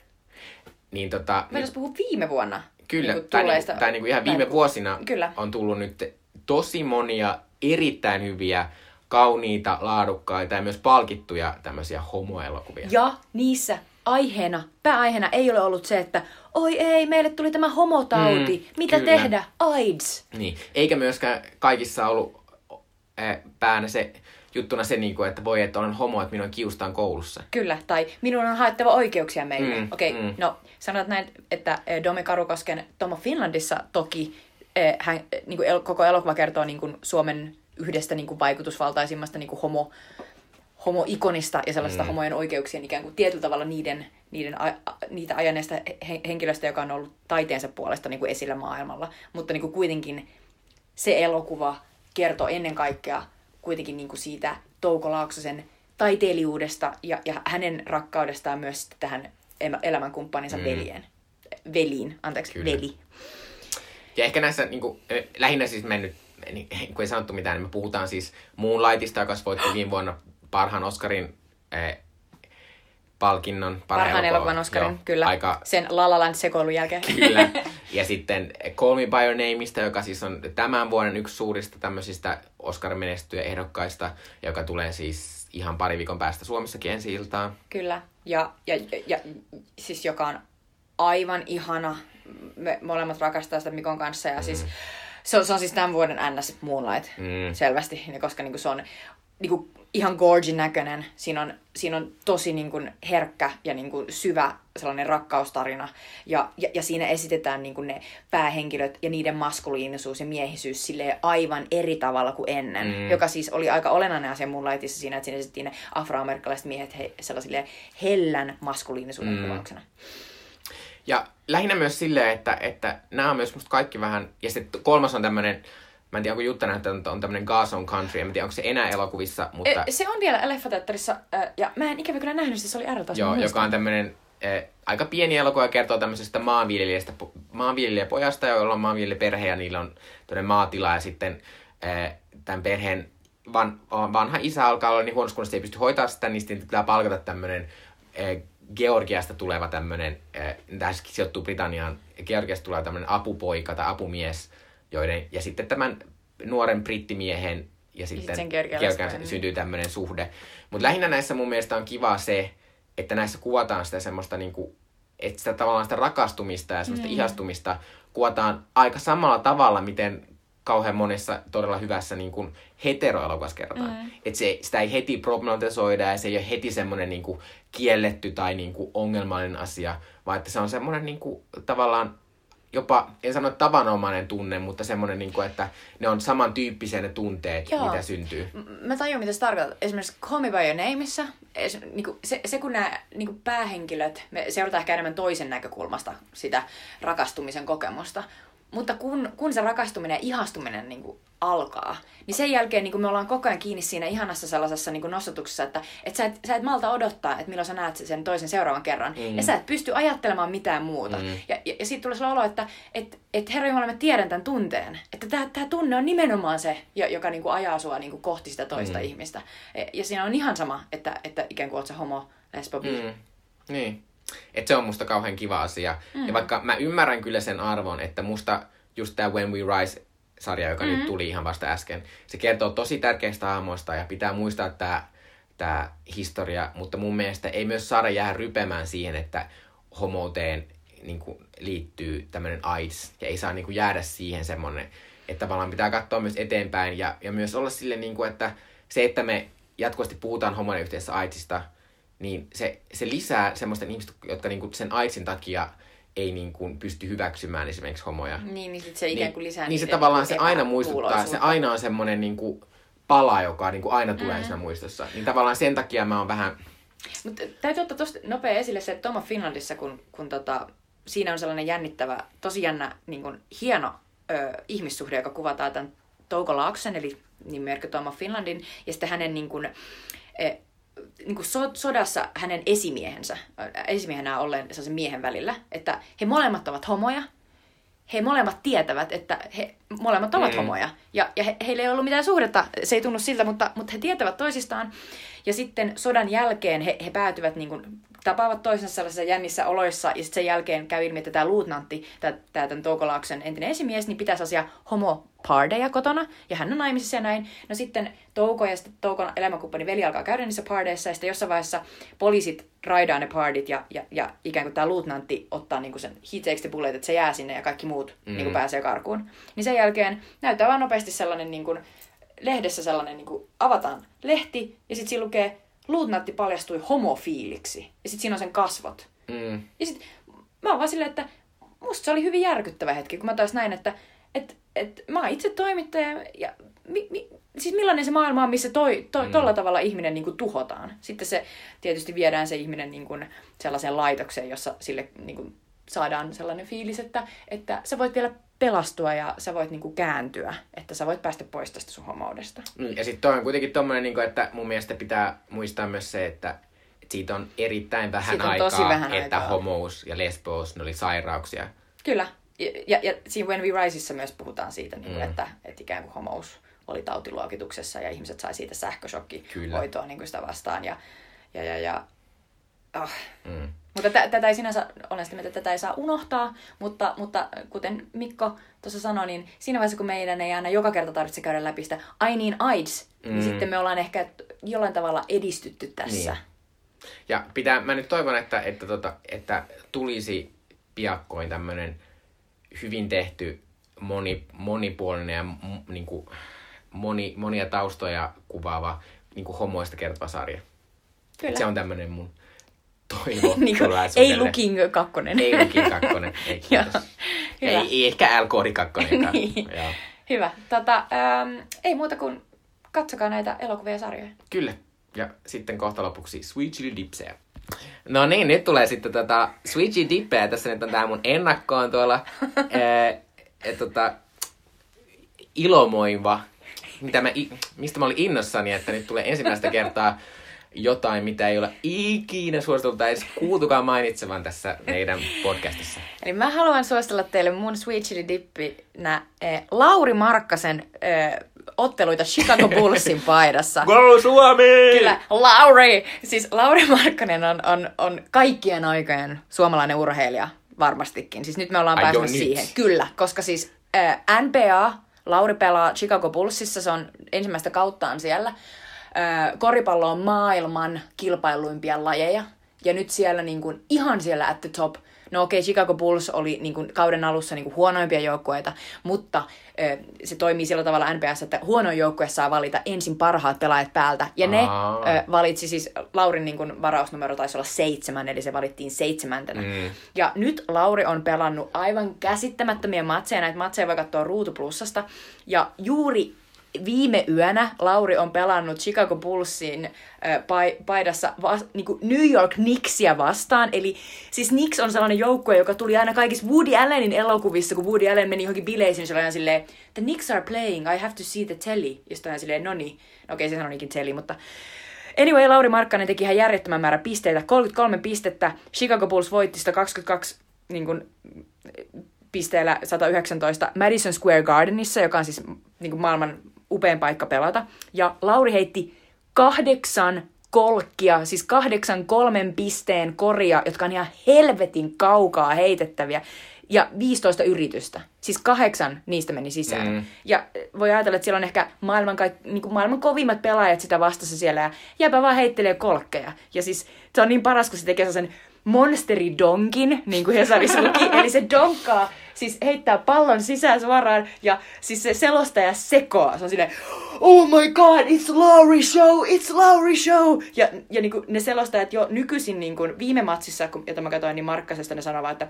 Niin tota, Voitaisiin puhua viime vuonna. Kyllä, niinku tai, tulleista- niinku, tai niinku ihan viime vuosina Kyllä. on tullut nyt tosi monia erittäin hyviä, kauniita, laadukkaita ja myös palkittuja tämmöisiä homoelokuvia. Ja niissä aiheena, pääaiheena ei ole ollut se, että oi ei, meille tuli tämä homotauti, Mm, mitä kyllä. tehdä, AIDS. Niin. Eikä myöskään kaikissa ollut äh, päänä se juttuna se, niinku, että voi, että olen homo, että minua kiustaan koulussa. Kyllä, tai minun on haettava oikeuksia meille. Mm, Okei, mm. no sanot näin, että eh, Domi Karukosken Tomo Finlandissa toki eh, hän, eh, niin kuin el, koko elokuva kertoo niin kuin Suomen yhdestä niin kuin vaikutusvaltaisimmasta niin kuin homo, homoikonista ja sellaista mm. homojen oikeuksien ikään kuin tietyllä tavalla niiden, niiden a, a, niitä ajaneista he, henkilöistä, joka on ollut taiteensa puolesta niin kuin esillä maailmalla. Mutta niin kuin kuitenkin se elokuva kertoo ennen kaikkea kuitenkin niin kuin siitä Touko Laaksosen taiteilijuudesta ja, ja hänen rakkaudestaan myös tähän elämänkumppaninsa mm. veljeen. Veliin, anteeksi, Kyllä. Veli. Ja ehkä näissä niin kuin, lähinnä siis mennyt, niin, kun ei sanottu mitään, niin me puhutaan siis Moonlightista, joka voitti viime vuonna parhaan Oscarin eh, palkinnon. Parhaan elokuvan Oscarin, Joo, kyllä. Aika, Sen La La Land sekoilun jälkeen. Kyllä. Ja sitten Call Me By Your Nameista, joka siis on tämän vuoden yksi suurista tämmöisistä Oscar-menestyjä ehdokkaista, joka tulee siis ihan pari viikon päästä Suomessakin ensi iltaan. Kyllä. Ja, ja, ja, ja siis joka on aivan ihana. Me molemmat rakastaa sitä Mikon kanssa ja siis se on, se on siis tämän vuoden NS Moonlight Mm. selvästi, koska niinku se on niinku ihan gorgin näköinen. Siinä on, siinä on tosi niinku herkkä ja niinku syvä sellainen rakkaustarina. Ja, ja, ja siinä esitetään niinku ne päähenkilöt ja niiden maskuliinisuus ja miehisyys silleen aivan eri tavalla kuin ennen. Mm. Joka siis oli aika olennainen asia mun laitissa siinä, että siinä esitettiin ne afroamerikkalaiset miehet he, sellaisille hellän maskuliinisuuden Mm. kuvauksena. Ja lähinnä myös silleen, että, että nämä on myös musta kaikki vähän... Ja sitten kolmas on tämmönen, mä en tiedä onko Jutta nähnyt, että on tämmönen Gas on Country, en tiedä onko se enää elokuvissa, mutta... E, se on vielä leffateatterissa, ja mä en ikävä kyllä nähnyt, se oli R-taas. Joo, joka on tämmöinen eh, aika pieni elokuva kertoo tämmöisestä maanviljelijästä, po- maanviljelijäpojasta, jolla on maanviljelijäperhe ja niillä on tämmöinen maatila ja sitten eh, tämän perheen van, vanha isä alkaa olla niin huonossa kunnossa, että ei pysty hoitaa sitä, niin sitten pitää palkata tämmöinen eh, Georgiasta tuleva tämmöinen, eh, tämä sijoittuu Britanniaan, Georgiasta tuleva tämmöinen apupoika tai apumies, joiden, ja sitten tämän nuoren brittimiehen ja sitten sen georgialaisen Georgian pojan. syntyy tämmöinen suhde. Mutta lähinnä näissä mun mielestä on kiva se, että näissä kuvataan sitä semmoista niinku, että sitä tavallaan sitä rakastumista ja semmoista mm. ihastumista kuvataan aika samalla tavalla, miten kauhean monessa todella hyvässä niin kuin heteroelokuvassa kerrotaan. Mm. Että se, sitä ei heti problematisoida ja se ei ole heti semmoinen niin kuin kielletty tai niin kuin ongelmallinen asia, vaan että se on semmoinen niin kuin, tavallaan jopa, en sano tavanomainen tunne, mutta semmoinen, niin kuin, että ne on samantyyppisiä ne tunteet, Joo. mitä syntyy. M- Mä tajun, mitä se tarkoittaa. Esimerkiksi Call Me By Your Nameissa, es, niinku, se, se kun nämä niinku päähenkilöt, me seurataan ehkä enemmän toisen näkökulmasta sitä rakastumisen kokemusta, mutta kun, kun se rakastuminen ja ihastuminen niinku alkaa, niin sen jälkeen niinku me ollaan koko ajan kiinni siinä ihanassa sellaisessa niinku nostotuksessa, että et sä, et, sä et malta odottaa, että milloin sä näet sen toisen seuraavan kerran. Mm. Ja sä et pysty ajattelemaan mitään muuta. Mm. Ja, ja, ja siitä tulee sellainen olo, että et, et herra Jumala, mä tiedän tämän tunteen. Että tämä, tämä tunne on nimenomaan se, jo- joka niinku ajaa sua niinku kohti sitä toista mm. ihmistä. Ja, ja siinä on ihan sama, että, että ikään kuin oot se homo, lesbo. Mm. Niin. Et se on musta kauhean kiva asia. Mm. Ja vaikka mä ymmärrän kyllä sen arvon, että musta just tämä When We Rise sarja, joka mm-hmm. nyt tuli ihan vasta äsken. Se kertoo tosi tärkeistä hahmoista ja pitää muistaa tämä tämä historia, mutta mun mielestä ei myös saada jäädä rypemään siihen, että homouteen niin kuin, liittyy tämmöinen AIDS, ja ei saa niin kuin, jäädä siihen semmoinen, että tavallaan pitää katsoa myös eteenpäin, ja, ja myös olla sille, niin kuin, että se, että me jatkuvasti puhutaan homojen yhteydessä AIDSista, niin se, se lisää semmoisten ihmisten, jotka niin kuin, sen AIDSin takia ei niin kuin, pysty hyväksymään esimerkiksi homoja. Niin, niin sit se ikään kuin lisää Niin se tavallaan se aina muistuttaa, se aina on semmoinen niin kuin, pala, joka niin kuin, aina tulee Mm. siinä muistossa. Niin tavallaan sen takia mä oon vähän... Mutta täytyy ottaa tosta nopea esille se, että Tom of Finlandissa, kun, kun tota, siinä on sellainen jännittävä, tosi jännä, niin kuin, hieno ö, ihmissuhde, joka kuvataan tämän Touko Laaksen, eli nimimerkki Tom of Finlandin, ja sitten hänen niin kuin, niin kuin so, sodassa hänen esimiehensä, ö, esimiehenä olleen sellaisen miehen välillä, että he molemmat ovat homoja, he molemmat tietävät, että he molemmat ovat Mm. homoja. Ja, ja he, heillä ei ollut mitään suhdetta, se ei tunnu siltä, mutta, mutta he tietävät toisistaan. Ja sitten sodan jälkeen he, he päätyvät, niin kuin, tapaavat toisensa sellaisissa jännissä oloissa, ja sitten sen jälkeen käy ilmi, että tämä luutnantti, tämä, tämä tämän Toukolaaksen entinen esimies, niin pitää sellaisia homopardeja kotona, ja hän on naimisissa ja näin. No sitten Touko ja sitten Toukon elämänkumppani veli alkaa käydä niissä pardeissa, ja sitten jossain vaiheessa poliisit raidaa ne pardit, ja, ja, ja ikään kuin tämä luutnantti ottaa niin kuin sen he takes the bullet, että se jää sinne, ja kaikki muut mm. niin kuin pääsee karkuun. Niin sen jälkeen näyttää vaan nopeasti sellainen niin kuin, lehdessä sellainen, niin kuin avataan lehti, ja sitten siinä lukee, luutnantti paljastui homofiiliksi. Ja sitten siinä on sen kasvot. Mm. Ja sitten mä oon vaan silleen, että musta se oli hyvin järkyttävä hetki, kun mä taas näin, että et, et, mä oon itse toimittaja, ja mi, mi, siis millainen se maailma on, missä toi, toi, Mm. tolla tavalla ihminen niin kuin, tuhotaan. Sitten se tietysti viedään se ihminen niin kuin, sellaiseen laitokseen, jossa sille niin kuin, saadaan sellainen fiilis, että, että sä voit vielä pelastua ja sä voit niin kuin, kääntyä, että sä voit päästä pois tästä sun homoudesta. Mm, Ja sitten toi on kuitenkin tommonen, niin että mun mielestä pitää muistaa myös se, että, siitä on erittäin vähän Siitä on aikaa, tosi vähän että aikaa. homous ja lesbous, ne oli sairauksia. Kyllä. Ja, ja, siinä When We Riseissa myös puhutaan siitä, niin kuin, Mm. että, että ikään kuin homous oli tautiluokituksessa ja ihmiset sai siitä sähköshokkihoitoa niin kuin sitä vastaan. Ja, ja, ja, ja oh. Mm. Mutta tä, tätä ei sinänsä, olen sitä mieltä, että tätä ei saa unohtaa, mutta, mutta kuten Mikko tuossa sanoi, niin siinä vaiheessa, kun meidän ei aina joka kerta tarvitse käydä läpi sitä I need AIDS, mm. Niin sitten me ollaan ehkä jollain tavalla edistytty tässä. Niin. Ja pitää, mä nyt toivon, että, että, tota, että tulisi piakkoin tämmönen hyvin tehty, moni, monipuolinen ja m- niinku, moni, monia taustoja kuvaava niinku homoista kertova sarja. Kyllä. Se on tämmönen mun toivo niin kuin, ei Looking kakkonen. Ei Lukin kakkonen. Ei, kiitos. Hyvä. ei, ei ehkä L-koodi kakkonenkaan. Niin. Joo. Hyvä. Tota, ähm, ei muuta kuin katsokaa näitä elokuvia ja sarjoja. Kyllä. Ja sitten kohta lopuksi Sweet Chili Dipsejä. No niin, nyt tulee sitten tota Sweet Chili Dipsejä. Tässä nyt on tää mun ennakkoon tuolla. Ää, et, tota, ilomoiva. Mitä mä, mistä mä olin innossani, että nyt tulee ensimmäistä kertaa jotain, mitä ei ole ikinä suositeltu tai edes kuultukaan mainitsevan tässä meidän podcastissa. Eli mä haluan suositella teille mun Sweet Chili Dippinä eh, Lauri Markkasen eh, otteluita Chicago Bullsin paidassa. Go Suomi! Kyllä, Lauri! Siis Lauri Markkanen on, on, on kaikkien aikojen suomalainen urheilija varmastikin. Siis nyt me ollaan päässyt nyt? siihen. Kyllä, koska siis äh, NBA, Lauri pelaa Chicago Bullsissa, se on ensimmäistä kauttaan siellä. Äh, koripallo on maailman kilpailuimpia lajeja. Ja nyt siellä niin kuin, ihan siellä at the top. No okei, okay, Chicago Bulls oli niin kuin, kauden alussa niin kuin, huonoimpia joukkueita, mutta ö, se toimii sillä tavalla NBS, että huonoin joukkue saa valita ensin parhaat pelaajat päältä. Ja ne Aa. ö, valitsi siis, Laurin niin kuin, varausnumero taisi olla seitsemän, eli se valittiin seitsemäntenä. Mm. Ja nyt Lauri on pelannut aivan käsittämättömiä matseja. Näitä matseja voi katsoa Ruutu Plussasta. Ja juuri viime yönä Lauri on pelannut Chicago Bullsin äh, pai- paidassa vas- niinku New York Knicksia vastaan. Eli siis Knicks on sellainen joukkue, joka tuli aina kaikissa Woody Allenin elokuvissa, kun Woody Allen meni johonkin bileisiin, niin se oli aina silleen, the Knicks are playing, I have to see the telly. Ja sitten silleen, no niin, no okei, se sanonikin telly, mutta Anyway, Lauri Markkanen teki ihan järjettömän määrän pisteitä, 33 pistettä. Chicago Bulls voitti sitä 22 niin kuin, pisteellä 119 Madison Square Gardenissa, joka on siis niin kuin maailman upein paikka pelata. Ja Lauri heitti kahdeksan kolkkia, siis kahdeksan kolmen pisteen koria, jotka on ihan helvetin kaukaa heitettäviä. ja 15 yritystä. Siis kahdeksan niistä meni sisään. Mm. Ja voi ajatella, että siellä on ehkä maailman, kaik, niin maailman kovimmat pelaajat sitä vastassa siellä ja jääpä vaan heittelee kolkkeja. Ja siis se on niin paras, kun se tekee sen monsteridonkin, niin kuin Hesarissa luki. Eli se donkkaa, siis heittää pallon sisään suoraan ja siis se selostaja sekoaa. Se on silleen, oh my god, it's Lauri show, it's Lauri show. Ja, ja niin kuin ne selostajat jo nykyisin niin kuin viime matsissa, kun, jota mä katsoin, niin Markkasesta ne sanovat, että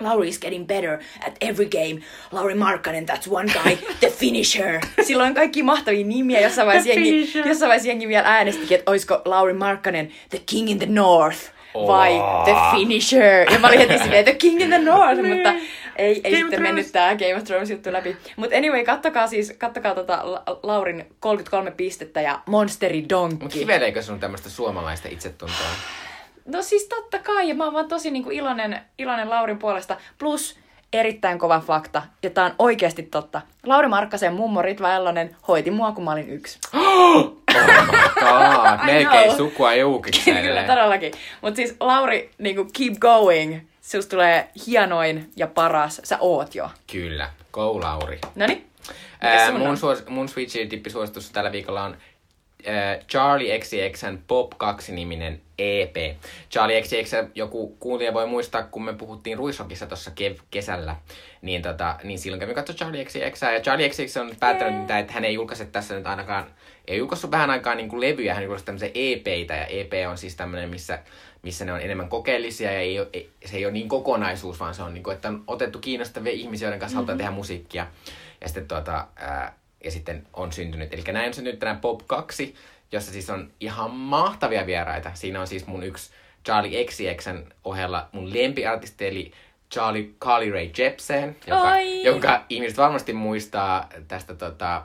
Lauri is getting better at every game. Lauri Markkanen, that's one guy, the finisher. Silloin on kaikki mahtavia nimiä. Jossain vaiheessa, jengi, finisher. jossain vaiheessa jengi vielä äänestikin, että olisiko Lauri Markkanen the king in the north vai Oh. the finisher. Ja mä olin heti silleen, the king in the north, mutta ei, ei Game sitten Thrones. mennyt tää Game of Thrones juttu läpi. Mutta anyway, kattokaa siis, kattokaa tota La- Laurin 33 pistettä ja Monsteri Donkki. hiveleekö sun tämmöistä suomalaista itsetuntoa? No siis totta kai, ja mä oon vaan tosi niinku iloinen, iloinen Laurin puolesta. Plus erittäin kova fakta, ja tää on oikeasti totta. Lauri Markkasen mummo Ritva Ellonen hoiti mua, kun mä olin yksi. Oh my god, melkein sukua Kyllä, juukikselle. todellakin. Mutta siis Lauri, niinku keep going. Susta tulee hienoin ja paras. Sä oot jo. Kyllä, go Lauri. Noniin. Ää, mun, suos, mun Switchin dippisuositus tällä viikolla on ää, Charlie XCXn Pop 2-niminen EP. Charlie XCX, joku kuulija voi muistaa, kun me puhuttiin Ruisrockissa tuossa kev- kesällä, niin, tota, niin silloin kävin katsoa Charlie XCX. Ja Charlie XCX on päättänyt, yeah. että hän ei julkaise tässä nyt ainakaan, ei julkaissut vähän aikaa niin kuin levyjä, hän julkaisi tämmöisiä EPitä, ja EP on siis tämmöinen, missä missä ne on enemmän kokeellisia ja ei, ei, se ei ole niin kokonaisuus, vaan se on niin kuin, että on otettu kiinnostavia ihmisiä, joiden kanssa mm-hmm. halutaan tehdä musiikkia. Ja sitten, tuota, ää, ja sitten on syntynyt. Eli näin on syntynyt tänään Pop 2, jossa siis on ihan mahtavia vieraita. Siinä on siis mun yksi Charlie XCXn ohella mun lempiartisti, eli Charlie Carly Rae Jepsen, joka, Oi! jonka ihmiset varmasti muistaa tästä tota,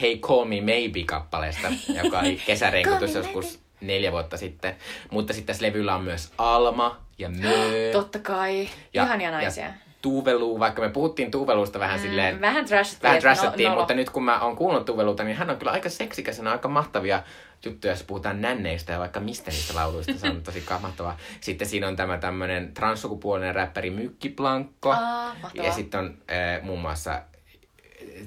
Hey Call Me Maybe-kappaleesta, joka oli kesärenkutus joskus neljä vuotta sitten. Mutta sitten tässä levyllä on myös Alma ja Mö. Totta kai. Ihania naisia. Ja Tuvelu, vaikka me puhuttiin Tuvelusta vähän mm, silleen... Vähän trashattiin. Vähän että no- trashattiin, nolo. mutta nyt kun mä oon kuunnellut Tuveluta, niin hän on kyllä aika seksikäs ja aika mahtavia juttuja, jos puhutaan nänneistä ja vaikka mistä niistä lauluista. Se on tosi mahtavaa. Sitten siinä on tämä tämmönen transsukupuolinen räppäri Mykki Blankko. Aa, mahtavaa. ja sitten on äh, muun muassa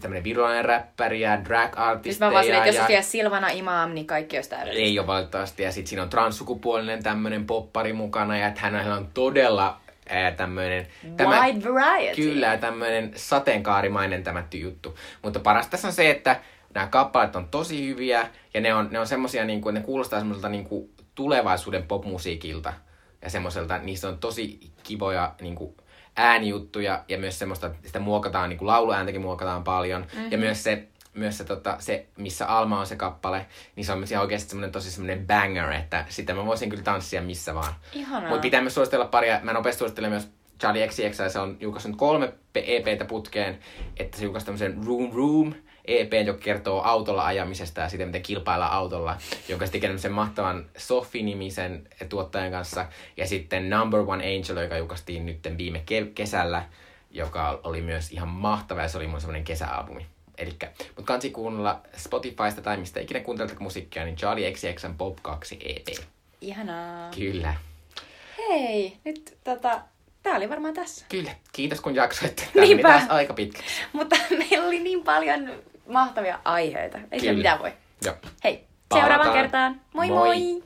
tämmönen virolainen räppäri ja drag-artisteja. Siis mä vaan että jos vielä Silvana Imam, niin kaikki olisi täydellistä. ei ole valitettavasti. Ja sitten siinä on transsukupuolinen tämmöinen poppari mukana ja että hänellä on todella ää, tämmöinen... Wide variety. Kyllä, tämmöinen sateenkaarimainen tämä juttu. Mutta paras tässä on se, että nämä kappaleet on tosi hyviä ja ne on, ne on semmosia, niin kuin, ne kuulostaa semmoiselta niin kuin tulevaisuuden popmusiikilta. Ja semmoiselta, niissä on tosi kivoja niin kuin, äänijuttuja ja myös semmoista, että sitä muokataan, niin kuin lauluääntäkin muokataan paljon. Mm-hmm. Ja myös se, myös se, tota, se, missä Alma on se kappale, niin se on myös ihan oikeasti semmoinen tosi semmoinen banger, että sitä mä voisin kyllä tanssia missä vaan. Ihanaa. Mutta pitää myös suositella paria, mä nopeasti suosittelen myös Charlie XCX, ja se on julkaissut kolme EPtä putkeen, että se julkaisi tämmöisen Room Room EP, joka kertoo autolla ajamisesta ja siitä, miten kilpaillaan autolla, jonka sitten tekee tämmöisen mahtavan Sofi-nimisen tuottajan kanssa, ja sitten Number One Angel, joka julkaistiin nyt viime ke- kesällä, joka oli myös ihan mahtava, ja se oli mun semmoinen kesäalbumi. Elikkä, mutta kansi kuunnella Spotifysta tai mistä ikinä kuuntelet musiikkia, niin Charlie XCXn Pop 2 EP. Ihanaa. Kyllä. Hei, nyt tota, tää oli varmaan tässä. Kyllä. Kiitos kun jaksoitte. Tämä Niinpä. taas aika pitkä. Mutta meillä oli niin paljon mahtavia aiheita. Ei Kyllä. mitään voi. Joo. Hei, Palataan. seuraavaan kertaan. Moi! Moi. moi.